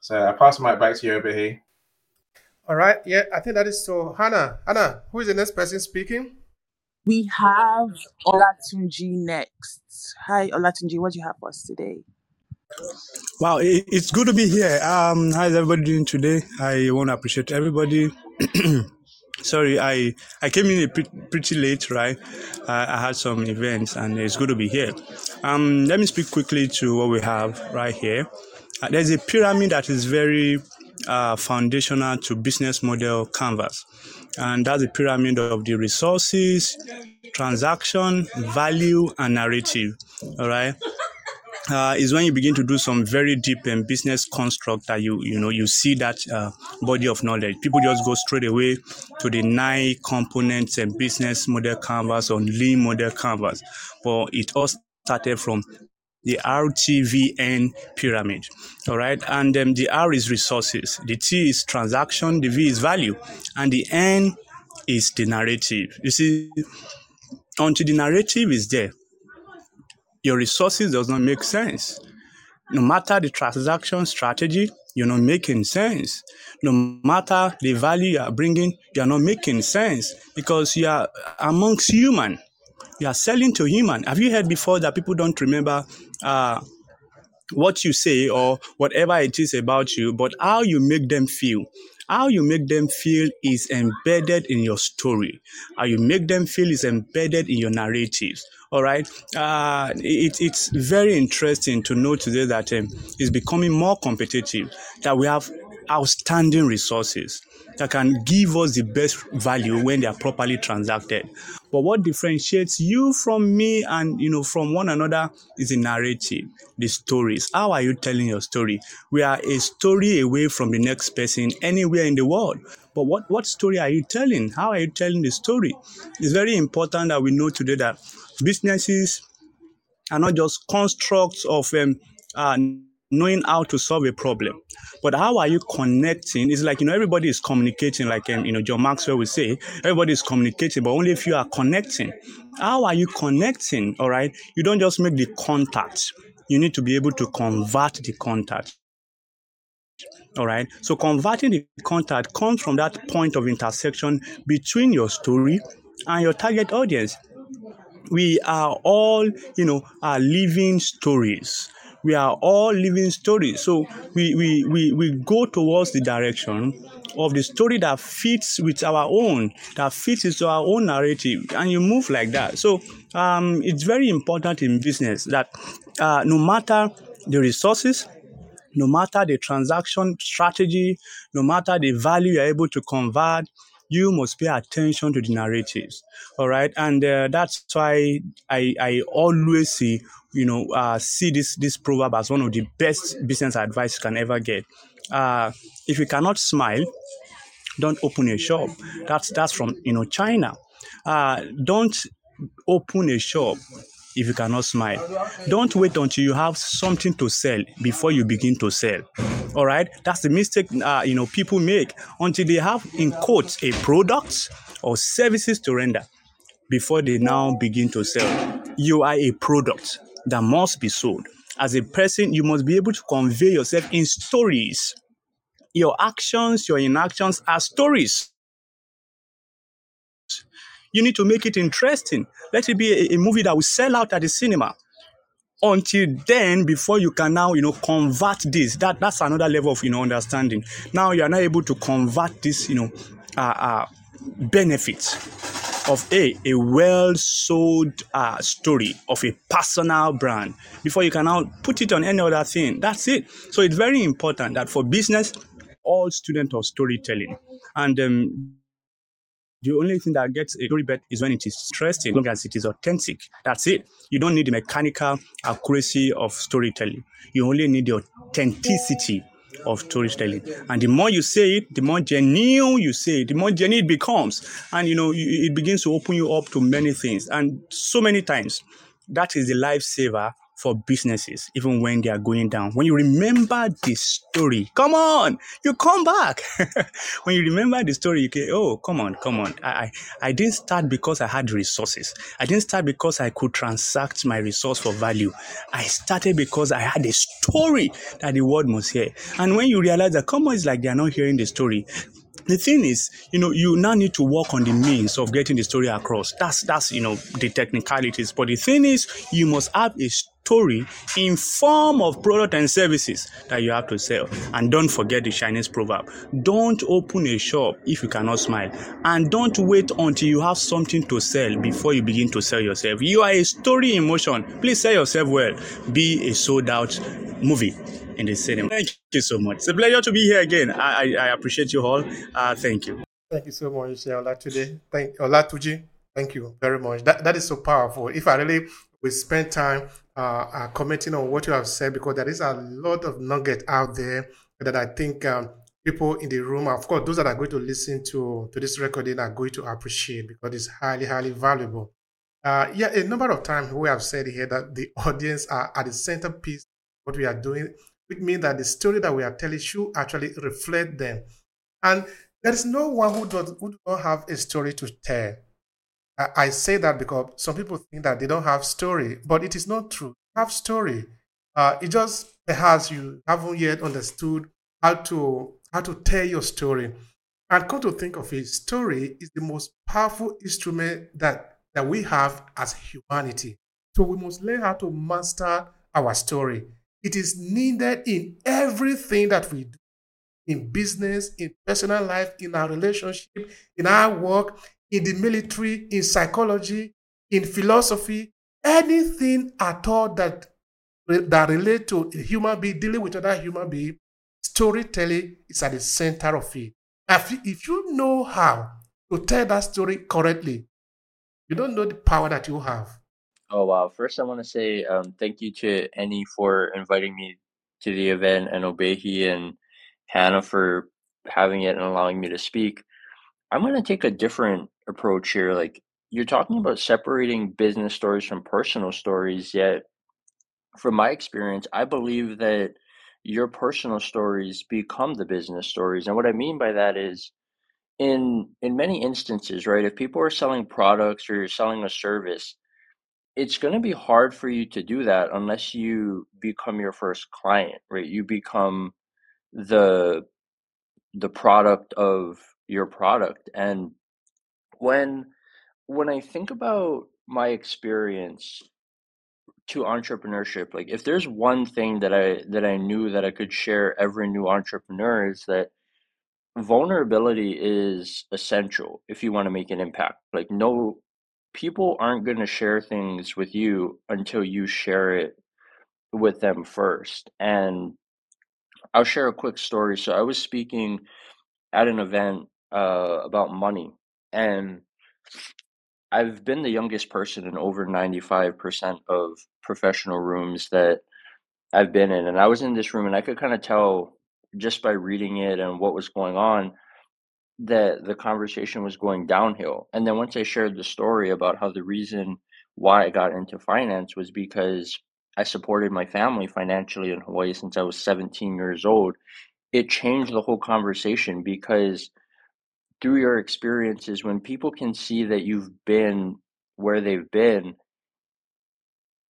So I pass the mic back to you over here. All right. Yeah, I think that is so. Hannah, Hannah, who is the next person speaking? We have Olatunji next. Hi, Olatunji, what do you have for us today? Wow, it's good to be here. Um, how's everybody doing today? I want to appreciate everybody. Sorry, I I came in pre- pretty late, right? I had some events, and it's good to be here. Um, let me speak quickly to what we have right here. Uh, there's a pyramid that is very uh, foundational to business model canvas, and that's the pyramid of the resources, transaction, value, and narrative. All right uh, is when you begin to do some very deep and um, business construct that you you know you see that uh, body of knowledge. People just go straight away to the nine components and business model canvas or lean model canvas, but it all started from the RTVN pyramid. All right. And um, the R is resources, the T is transaction, the V is value, and the N is the narrative. You see, until the narrative is there, your resources does not make sense. No matter the transaction strategy, you're not making sense. No matter the value you are bringing, you're not making sense because you are amongst human. you are selling to human. Have you heard before that people don't remember uh, what you say or whatever it is about you, but how you make them feel? How you make them feel is embedded in your story. How you make them feel is embedded in your narratives. All right. Uh, it, it's very interesting to know today that um, it's becoming more competitive, that we have outstanding resources that can give us the best value when they are properly transacted. But what differentiates you from me and you know from one another is the narrative, the stories. How are you telling your story? We are a story away from the next person anywhere in the world. But what, what story are you telling? How are you telling the story? It's very important that we know today that businesses are not just constructs of um, uh, knowing how to solve a problem. But how are you connecting? It's like, you know, everybody is communicating, like, um, you know, John Maxwell would say, everybody is communicating, but only if you are connecting. How are you connecting? All right. You don't just make the contact, you need to be able to convert the contact. All right. So converting the contact comes from that point of intersection between your story and your target audience. We are all, you know, are living stories we are all living stories. So we, we, we, we go towards the direction of the story that fits with our own, that fits into our own narrative, and you move like that. So um, it's very important in business that uh, no matter the resources, no matter the transaction strategy, no matter the value you're able to convert, you must pay attention to the narratives. All right. And uh, that's why I, I always see, you know, uh, see this, this proverb as one of the best business advice you can ever get. Uh, if you cannot smile, don't open a shop. That's, that's from, you know, China. Uh, don't open a shop if you cannot smile. Don't wait until you have something to sell before you begin to sell. All right, that's the mistake uh, you know people make until they have in quotes a product or services to render before they now begin to sell. You are a product that must be sold. As a person, you must be able to convey yourself in stories. Your actions, your inactions are stories. You need to make it interesting. Let it be a, a movie that will sell out at the cinema. Until then, before you can now, you know, convert this, that that's another level of you know understanding. Now you are not able to convert this, you know, uh, uh, benefits of a a well sold uh, story of a personal brand before you can now put it on any other thing. That's it. So it's very important that for business, all students of storytelling and um, the only thing that gets a story bet is when it is interesting, as long as it is authentic. That's it. You don't need the mechanical accuracy of storytelling. You only need the authenticity of storytelling. And the more you say it, the more genuine you say it, the more genuine it becomes. And you know, it begins to open you up to many things. And so many times, that is the lifesaver for businesses, even when they are going down. When you remember the story, come on, you come back. when you remember the story, you oh, come on, come on. I, I, I didn't start because I had resources. I didn't start because I could transact my resource for value. I started because I had a story that the world must hear. And when you realize that, come on, it's like they are not hearing the story the thing is, you know, you now need to work on the means of getting the story across. That's that's you know the technicalities. But the thing is, you must have a story in form of product and services that you have to sell. And don't forget the Chinese proverb: Don't open a shop if you cannot smile, and don't wait until you have something to sell before you begin to sell yourself. You are a story in motion. Please sell yourself well. Be a sold out movie in the cinema. Thank you so much. It's a pleasure to be here again. I, I, I appreciate you all. Uh, thank you. Thank you so much, Olatude. Thank Olatunji. Thank you very much. That that is so powerful. If I really we spend time uh, uh, commenting on what you have said, because there is a lot of nugget out there that I think um, people in the room, of course, those that are going to listen to to this recording are going to appreciate because it's highly, highly valuable. Uh, yeah, a number of times we have said here that the audience are at the centerpiece what we are doing which means that the story that we are telling should actually reflect them. And there is no one who does who do not have a story to tell. I, say that because some people think that they don't have story, but it is not true. You have story. Uh, it just perhaps you haven't yet understood how to how to tell your story. And come to think of it, story is the most powerful instrument that that we have as humanity. So we must learn how to master our story. It is needed in everything that we do in business, in personal life, in our relationship, in our work, in the military, in psychology, in philosophy, anything at all that that relate to a human being dealing with other human being, storytelling is at the center of it. If you know how to tell that story correctly, you don't know the power that you have. Oh wow! First, I want to say um, thank you to Annie for inviting me to the event, and Obehi and Hannah for having it and allowing me to speak. I'm going to take a different approach here. Like you're talking mm. about separating business stories from personal stories, yet from my experience, I believe that your personal stories become the business stories. And what I mean by that is in in many instances, right? If people are selling products or you're selling a service, it's going to be hard for you to do that unless you become your first client, right? You become the the product of your product. And when when I think about my experience to entrepreneurship, like if there's one thing that I that I knew that I could share every new entrepreneur is that vulnerability is essential if you want to make an impact. Like no people aren't going to share things with you until you share it with them first. And I'll share a quick story. So I was speaking at an event uh, about money, and I've been the youngest person in over 95% of professional rooms that I've been in. And I was in this room, and I could kind of tell just by reading it and what was going on that the conversation was going downhill. And then once I shared the story about how the reason why I got into finance was because I supported my family financially in Hawaii since I was 17 years old, it changed the whole conversation because through your experiences, when people can see that you've been where they've been,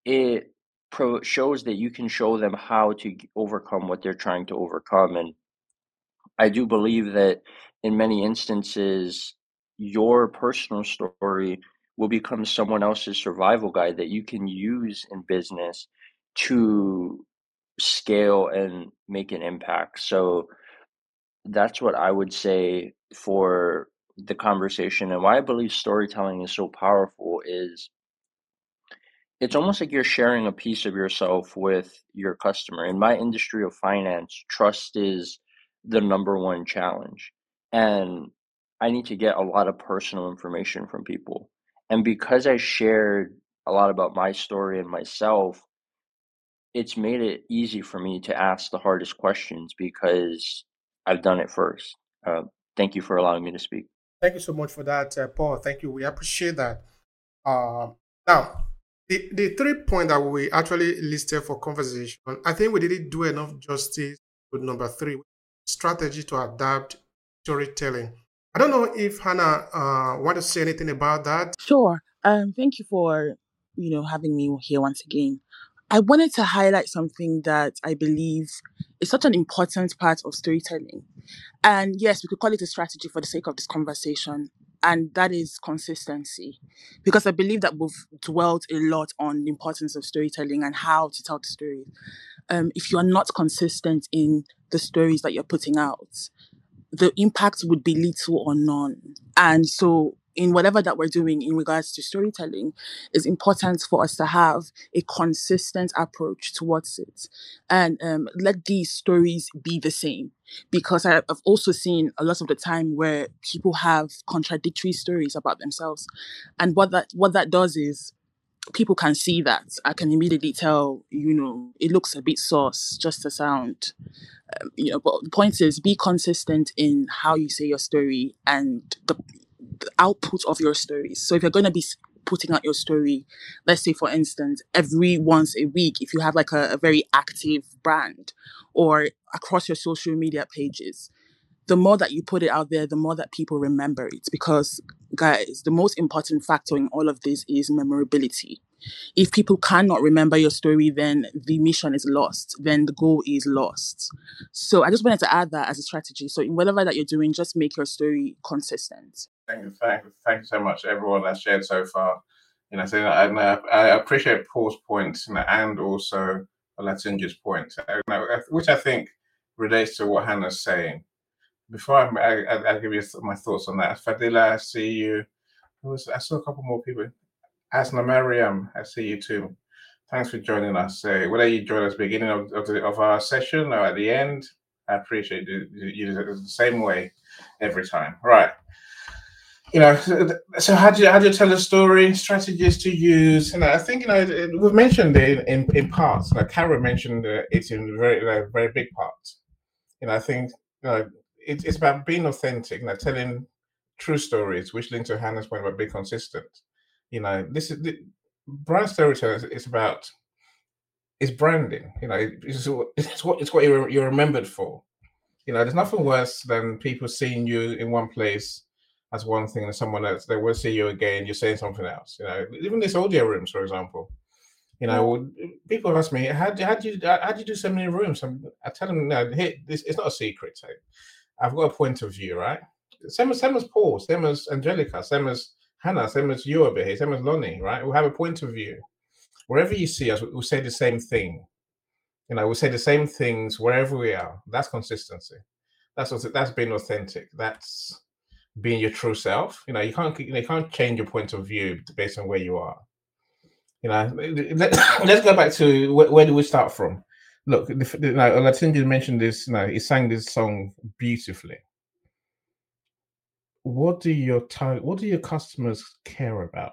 it pro- shows that you can show them how to overcome what they're trying to overcome. And I do believe that in many instances, your personal story will become someone else's survival guide that you can use in business to scale and make an impact. So that's what I would say for the conversation and why I believe storytelling is so powerful is it's almost like you're sharing a piece of yourself with your customer. In my industry of finance, trust is the number one challenge. And I need to get a lot of personal information from people. And because I shared a lot about my story and myself, it's made it easy for me to ask the hardest questions because I've done it first. Uh, thank you for allowing me to speak. Thank you so much for that, uh, Paul. Thank you. We appreciate that. Uh, now, the, the three points that we actually listed for conversation, I think we didn't do enough justice with number three strategy to adapt storytelling. I don't know if Hannah uh, want to say anything about that. Sure. Um, thank you for you know having me here once again. I wanted to highlight something that I believe is such an important part of storytelling. And yes, we could call it a strategy for the sake of this conversation, and that is consistency. Because I believe that we've dwelt a lot on the importance of storytelling and how to tell the story. Um, if you are not consistent in the stories that you're putting out, the impact would be little or none. And so in whatever that we're doing in regards to storytelling, it's important for us to have a consistent approach towards it and um, let these stories be the same. Because I've also seen a lot of the time where people have contradictory stories about themselves, and what that what that does is people can see that. I can immediately tell, you know, it looks a bit sauce just to sound, um, you know. But the point is, be consistent in how you say your story and the the output of your stories. So if you're going to be putting out your story, let's say for instance, every once a week, if you have like a, a very active brand or across your social media pages, the more that you put it out there, the more that people remember it. Because, guys, the most important factor in all of this is memorability. If people cannot remember your story, then the mission is lost, then the goal is lost. So, I just wanted to add that as a strategy. So, in whatever that you're doing, just make your story consistent. Thank you, thank you, thank you so much, everyone that's shared so far. You know, so I, uh, I appreciate Paul's you know, and also Olatunji's points, uh, uh, which I think relates to what Hannah's saying. Before I, I, I give you my thoughts on that, Fadila, I see you. I saw a couple more people. Asna Mariam, I see you too. Thanks for joining us. Uh, whether you join us beginning of, of, the, of, our session or at the end, I appreciate you, you the same way every time. Right. You know, so how do you how do you tell a story? Strategies to use. You know, I think you know we've mentioned it in in, parts. Like Kara mentioned it in very very big parts. You know, I think you know it, it's about being authentic. You know, telling true stories, which links to Hannah's point about being consistent. You know, this is the, brand storytelling is about it's branding. You know, it's, it's what it's what you're you're remembered for. You know, there's nothing worse than people seeing you in one place as one thing and someone else they will see you again. You're saying something else. You know, even these audio rooms, for example. You know, people ask me, how do, how do you how do you do so many rooms? I'm, I tell them, no, hey, this it's not a secret. I've got a point of view, right? Same as same as Paul, same as Angelica, same as Hannah, same as you over here, same as Lonnie, right? We have a point of view. Wherever you see us, we'll say the same thing. You know, we'll say the same things wherever we are. That's consistency. That's what, that's being authentic. That's being your true self. You know, you can't you, know, you can't change your point of view based on where you are. You know, let, us go back to where, where, do we start from? Look, the, you mentioned this. You know, he sang this song beautifully what do your target what do your customers care about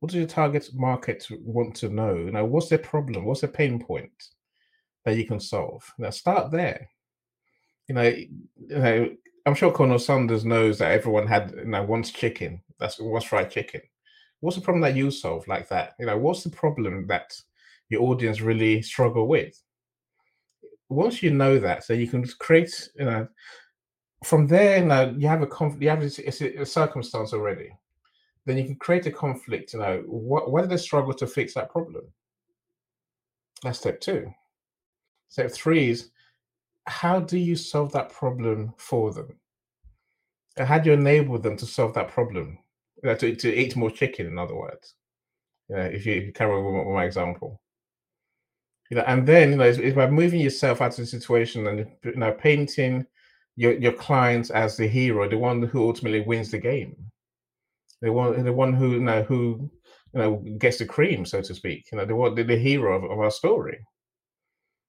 what do your target market want to know you know what's their problem what's their pain point that you can solve now start there you know, you know i'm sure colonel sanders knows that everyone had you know wants chicken that's wants fried chicken what's the problem that you solve like that you know what's the problem that your audience really struggle with once you know that so you can create you know from there, now you have a conflict, you have a, a, circumstance already. Then you can create a conflict. You know, what what did they struggle to fix that problem? That's step two. Step three is how do you solve that problem for them? How do you enable them to solve that problem? You know, to, to eat more chicken, in other words. You know, if you, you carry on with my example. You know, and then you know, it's, it's by moving yourself out of the situation and you know, painting your your clients as the hero, the one who ultimately wins the game, the one the one who you know who you know gets the cream, so to speak. You know, the one the, the hero of, of our story.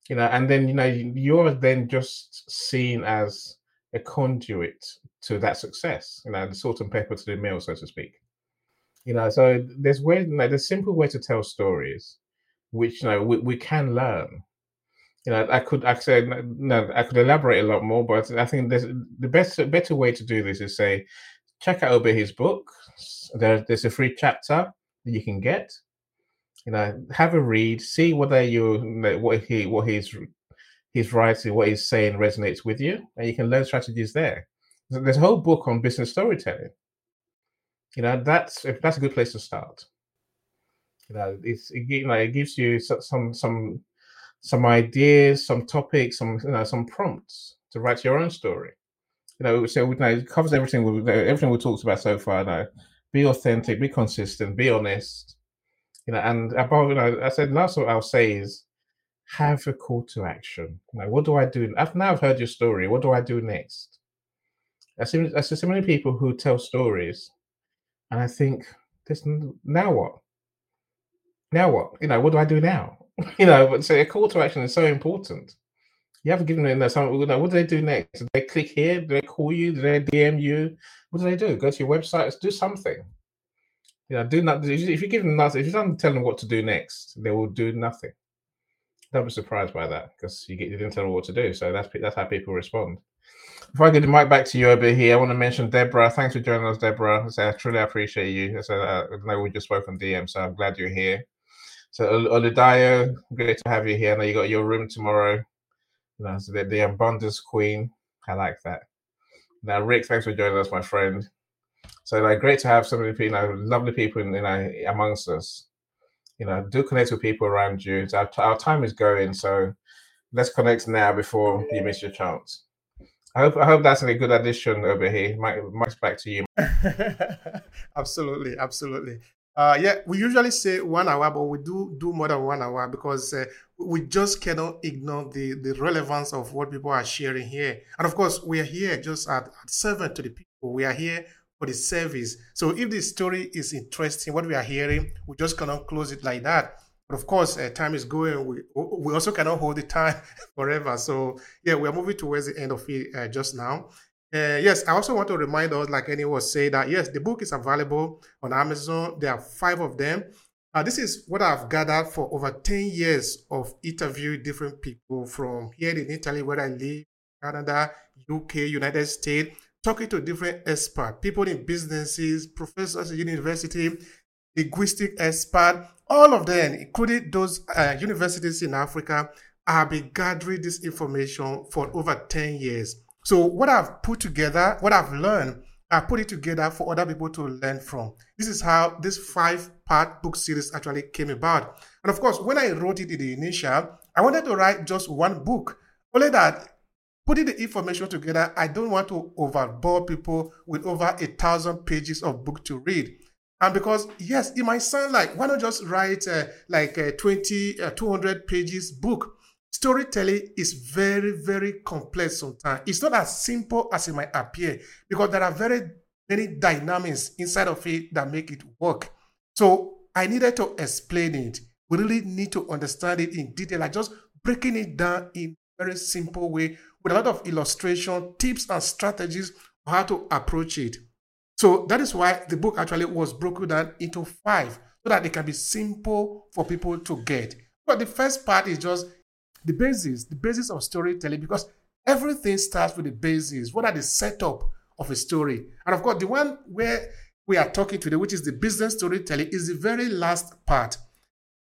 You know, and then you know you're then just seen as a conduit to that success. You know, the salt and pepper to the meal, so to speak. You know, so there's way, you know, simple way to tell stories, which you know we, we can learn you know, I could I said no, I could elaborate a lot more, but I think there's the best better way to do this is say, check out his book. There, there's a free chapter that you can get. You know, have a read, see whether you what he what he's he's writing, what he's saying resonates with you, and you can learn strategies there. There's a whole book on business storytelling. You know, that's that's a good place to start. You know, it's it, you know it gives you some some some ideas, some topics, some you know, some prompts to write your own story. You know, so you know, it covers everything we everything we talked about so far. Now, be authentic, be consistent, be honest. You know, and above, you know, I said last what I'll say is have a call to action. You know, what do I do? After now I've heard your story. What do I do next? I see, I see so many people who tell stories, and I think, this now what? Now what? You know, what do I do now? you know, but so a call to action is so important. You haven't given them. Some, you know, what do they do next? Do they click here? Do they call you? Do they DM you? What do they do? Go to your website. Do something. You know, do not. If you give them nothing, if you don't tell them what to do next, they will do nothing. Don't be surprised by that because you get you didn't tell them what to do. So that's that's how people respond. If I get the mic back to you over here, I want to mention Deborah. Thanks for joining us, Deborah. I, say, I truly appreciate you. I, said, uh, I know we just spoke on DM, so I'm glad you're here. So Oludayo, great to have you here. I know you got your room tomorrow. You know, so the, the abundance queen. I like that. Now, Rick, thanks for joining us, my friend. So like great to have so many people, you know, lovely people you know amongst us. You know, do connect with people around you. Our, our time is going, so let's connect now before you miss your chance. I hope I hope that's a good addition over here. Mike, Mike's back to you. absolutely, absolutely. Uh, yeah, we usually say one hour, but we do do more than one hour because uh, we just cannot ignore the, the relevance of what people are sharing here. And of course, we are here just at, at servant to the people. We are here for the service. So if the story is interesting, what we are hearing, we just cannot close it like that. But of course, uh, time is going. We we also cannot hold the time forever. So yeah, we are moving towards the end of it uh, just now. Uh, yes, I also want to remind us, like anyone saying, that yes, the book is available on Amazon. There are five of them. Uh, this is what I've gathered for over 10 years of interviewing different people from here in Italy, where I live, Canada, UK, United States, talking to different experts, people in businesses, professors at university, linguistic expert, all of them, including those uh, universities in Africa, have been gathering this information for over 10 years. So what I've put together, what I've learned, I put it together for other people to learn from. This is how this five-part book series actually came about. And of course, when I wrote it in the initial, I wanted to write just one book. Only that putting the information together, I don't want to overbore people with over a thousand pages of book to read. And because, yes, it might sound like, why not just write uh, like a 20, uh, 200 pages book? Storytelling is very, very complex sometimes. It's not as simple as it might appear because there are very many dynamics inside of it that make it work. So I needed to explain it. We really need to understand it in detail. Like just breaking it down in very simple way with a lot of illustration, tips, and strategies on how to approach it. So that is why the book actually was broken down into five so that it can be simple for people to get. But the first part is just the basis, the basis of storytelling, because everything starts with the basis. What are the setup of a story? And of course, the one where we are talking today, which is the business storytelling, is the very last part.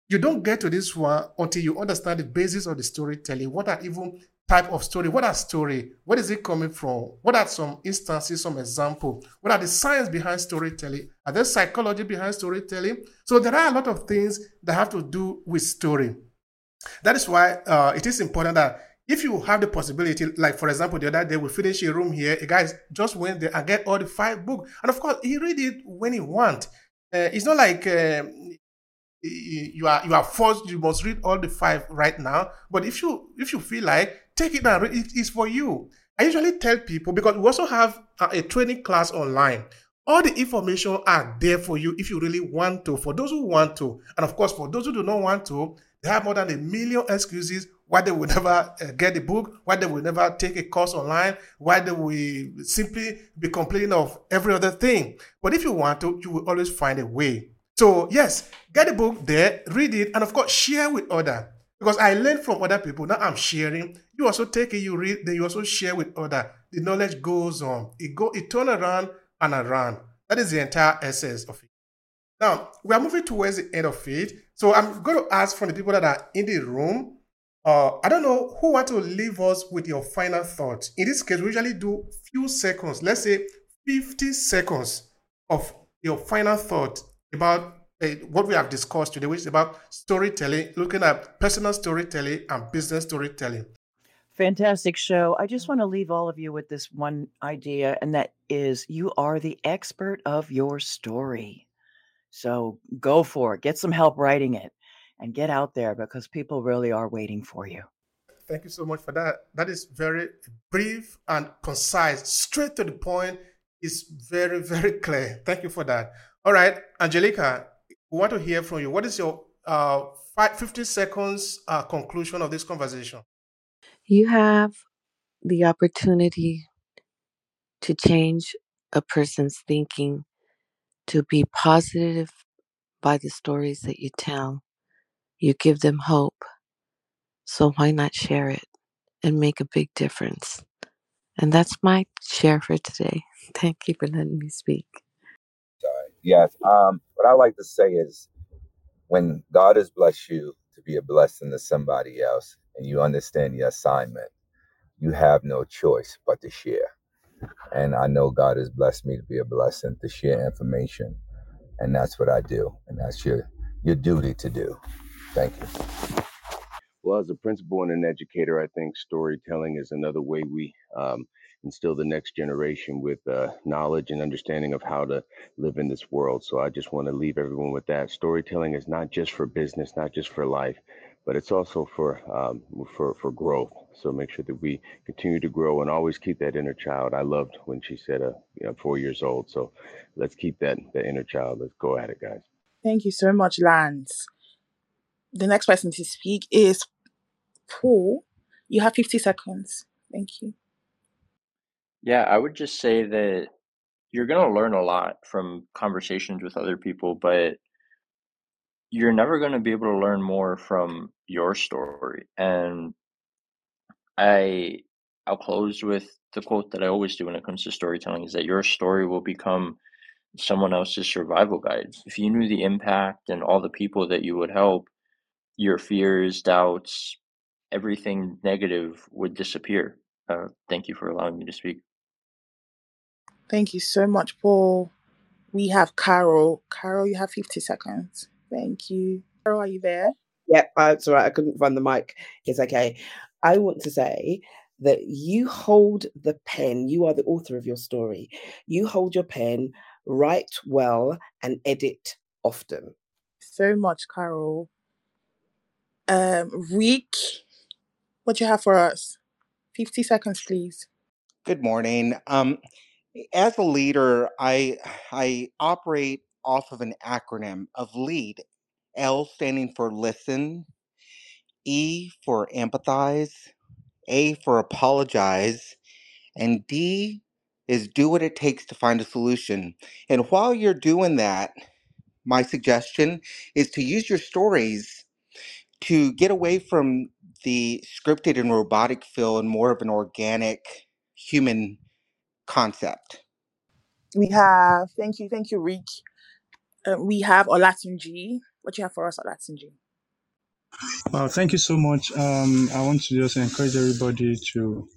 You don't get to this one until you understand the basis of the storytelling. What are even type of story? What are story? Where is it coming from? What are some instances, some example? What are the science behind storytelling? Are there psychology behind storytelling? So there are a lot of things that have to do with story. That is why uh, it is important that if you have the possibility, like for example, the other day we finished a room here, a guy just went there and get all the five books, and of course he read it when he want. Uh, it's not like uh, you are you are forced you must read all the five right now. But if you if you feel like take it and read it is for you. I usually tell people because we also have a, training class online. All the information are there for you if you really want to. For those who want to, and of course for those who do not want to, they have more than a million excuses why they will never uh, get the book, why they will never take a course online, why they will simply be complaining of every other thing. But if you want to, you will always find a way. So yes, get the book there, read it, and of course share with other. Because I learned from other people. Now I'm sharing. You also take it, you read, then you also share with other. The knowledge goes on. It go, it turn around and around. That is the entire essence of it. Now we are moving towards the end of it. So I'm going to ask from the people that are in the room. Uh, I don't know who want to leave us with your final thought. In this case, we usually do few seconds. Let's say 50 seconds of your final thought about uh, what we have discussed today, which is about storytelling, looking at personal storytelling and business storytelling. Fantastic show. I just want to leave all of you with this one idea, and that is you are the expert of your story. So go for it. Get some help writing it and get out there because people really are waiting for you. Thank you so much for that. That is very brief and concise, straight to the point. Is very, very clear. Thank you for that. All right, Angelica, we want to hear from you. What is your uh, five, 50 seconds uh, conclusion of this conversation? You have the opportunity to change a person's thinking to be positive by the stories that you tell. You give them hope. So why not share it and make a big difference? And that's my share for today. Thank you for letting me speak. Yes. Um, what I like to say is when God has blessed you to be a blessing to somebody else and you understand your assignment, you have no choice but to share. And I know God has blessed me to be a blessing to share information. And that's what I do. And that's your your duty to do. Thank you. Well, as a principal and an educator, I think storytelling is another way we um, instill the next generation with uh, knowledge and understanding of how to live in this world. So I just want to leave everyone with that. Storytelling is not just for business, not just for life, but it's also for um, for for growth. So make sure that we continue to grow and always keep that inner child. I loved when she said, uh, you know, four years old. So let's keep that that inner child. Let's go at it, guys. Thank you so much, Lance. The next person to speak is Paul. You have 50 seconds. Thank you. Yeah, I would just say that you're going to learn a lot from conversations with other people, but you're never going to be able to learn more from your story. And I I'll close with the quote that I always do when it comes to storytelling is that your story will become someone else's survival guide. If you knew the impact and all the people that you would help, your fears, doubts, everything negative would disappear. Uh, thank you for allowing me to speak. Thank you so much, Paul. We have Carol. Carol, you have 50 seconds. Thank you. Carol, are you there? Yep, it's all right. I couldn't find the mic. It's okay. I want to say that you hold the pen. You are the author of your story. You hold your pen, write well, and edit often. So much, Carol. Um, Rick, what do you have for us? 50 seconds, please. Good morning. Um, as a leader, I I operate off of an acronym of LEAD. L standing for listen, E for empathize, A for apologize, and D is do what it takes to find a solution. And while you're doing that, my suggestion is to use your stories to get away from the scripted and robotic feel and more of an organic human concept. We have, thank you, thank you, Rick. Uh, we have Olatunji. What do you have for us, Olatunji? Well, thank you so much. Um, I want to just encourage everybody to,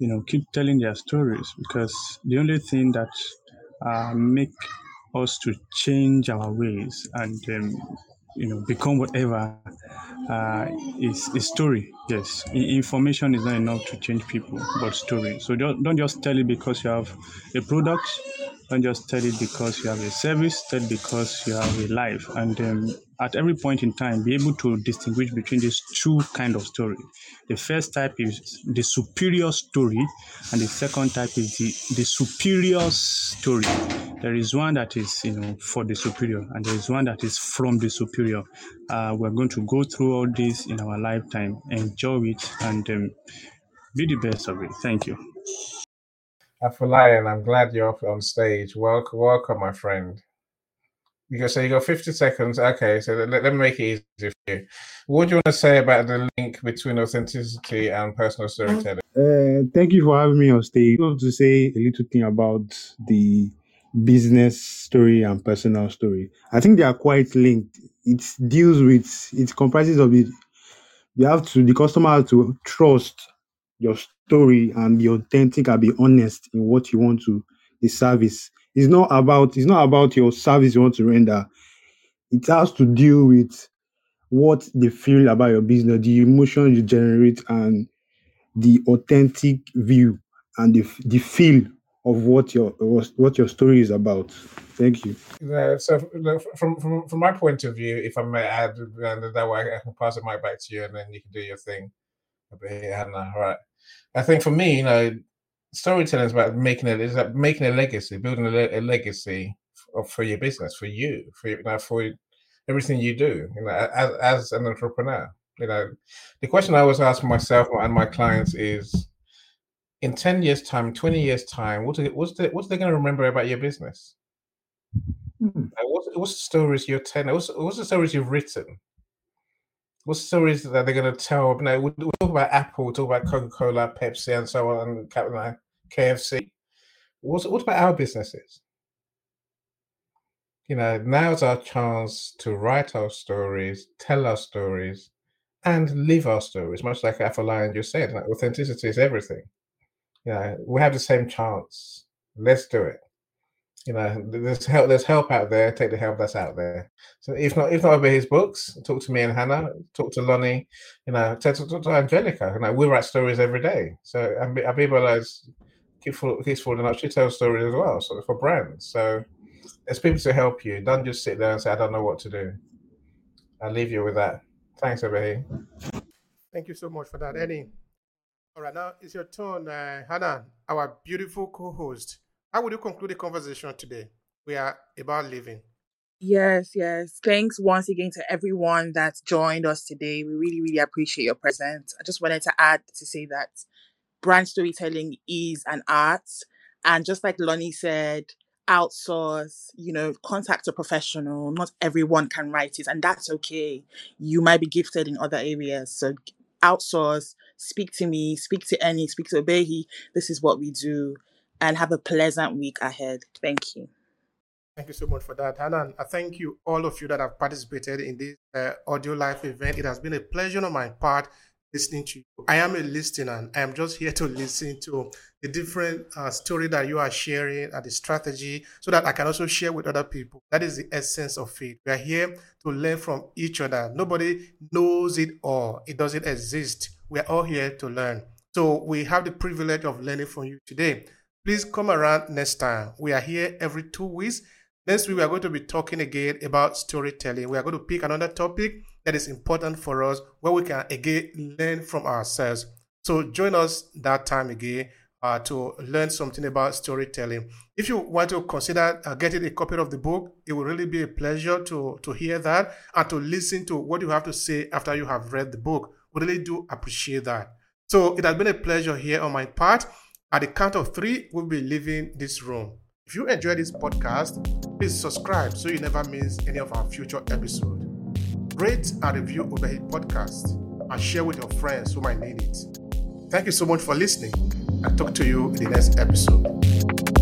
you know, keep telling their stories because the only thing that uh, make us to change our ways and um, you know become whatever uh, is a story. Yes, information is not enough to change people, but story. So don't, don't just tell it because you have a product. Don't just it because you have a service. It because you have a life. And um, at every point in time, be able to distinguish between these two kind of story. The first type is the superior story, and the second type is the, the superior story. There is one that is, you know, for the superior, and there is one that is from the superior. Uh, we're going to go through all this in our lifetime, enjoy it, and um, be the best of it. Thank you. Afolayan, I'm glad you're up on stage. Welcome, welcome, my friend. You go, so you got 50 seconds. Okay, so let, let me make it easy for you. What do you want to say about the link between authenticity and personal storytelling? Uh, thank you for having me on stage. I want to say a little thing about the business story and personal story. I think they are quite linked. It deals with, it comprises of it. You have to, the customer has to trust your story and be authentic and be honest in what you want to, the service. It's not about, it's not about your service you want to render. It has to deal with what they feel about your business, the emotion you generate, and the authentic view and the, the feel of what your what your story is about. Thank you. Yeah, so from, from from my point of view, if I may add, and that way I can pass the mic back to you, and then you can do your thing. Here, Hannah. All right. I think for me, you know, storytelling is about making it is about making a legacy, building a, le- a legacy for, for your business, for you, for you know, for everything you do. You know, as as an entrepreneur. You know, the question I always ask myself and my clients is, in ten years' time, twenty years' time, what's it, what's the, what's they going to remember about your business? Hmm. Like, what's, what's the stories you're telling? What's, what's the stories you've written? What stories that they're going to tell? You know, we, talk about Apple, we talk about Coca Cola, Pepsi, and so on, and KFC. What's, what about our businesses? You know, now's our chance to write our stories, tell our stories, and live our stories. Much like Afolayan just said, like, authenticity is everything. You know, we have the same chance. Let's do it. You know, there's help. There's help out there. Take the help that's out there. So if not, if not over his books, talk to me and Hannah. Talk to Lonnie. You know, talk, talk to Angelica. You know, we write stories every day. So Ab- Abibola keep keeps falling out. She tells stories as well. So for brands. So there's people to help you. Don't just sit there and say, I don't know what to do. I'll leave you with that. Thanks, Obehi. Thank you so much for that, Annie. All right, now it's your turn, uh, Hannah, our beautiful co-host. How would you conclude the conversation today? We are about living. Yes, yes. Thanks once again to everyone that's joined us today. We really, really appreciate your presence. I just wanted to add to say that brand storytelling is an art. And just like Lonnie said, outsource, you know, contact a professional. Not everyone can write it, and that's okay. You might be gifted in other areas. So outsource, speak to me, speak to Annie, speak to Obehi. This is what we do. And have a pleasant week ahead. Thank you. Thank you so much for that, Hannah. I thank you, all of you that have participated in this uh, audio live event. It has been a pleasure on my part listening to you. I am a listener. I am just here to listen to the different uh, story that you are sharing and the strategy so that I can also share with other people. That is the essence of it. We are here to learn from each other. Nobody knows it all. It doesn't exist. We are all here to learn. So we have the privilege of learning from you today. Please come around next time. We are here every two weeks Next week, we are going to be talking again about storytelling. We are going to pick another topic that is important for us where we can again learn from ourselves. So join us that time again uh, to learn something about storytelling. If you want to consider uh, getting a copy of the book, it will really be a pleasure to, to hear that and to listen to what you have to say after you have read the book. We really do appreciate that. So it has been a pleasure here on my part. At the count of three, we'll be leaving this room. If you enjoy this podcast, please subscribe so you never miss any of our future episodes. Rate and review Obehi Podcast and share with your friends who might need it. Thank you so much for listening. I'll talk to you in the next episode.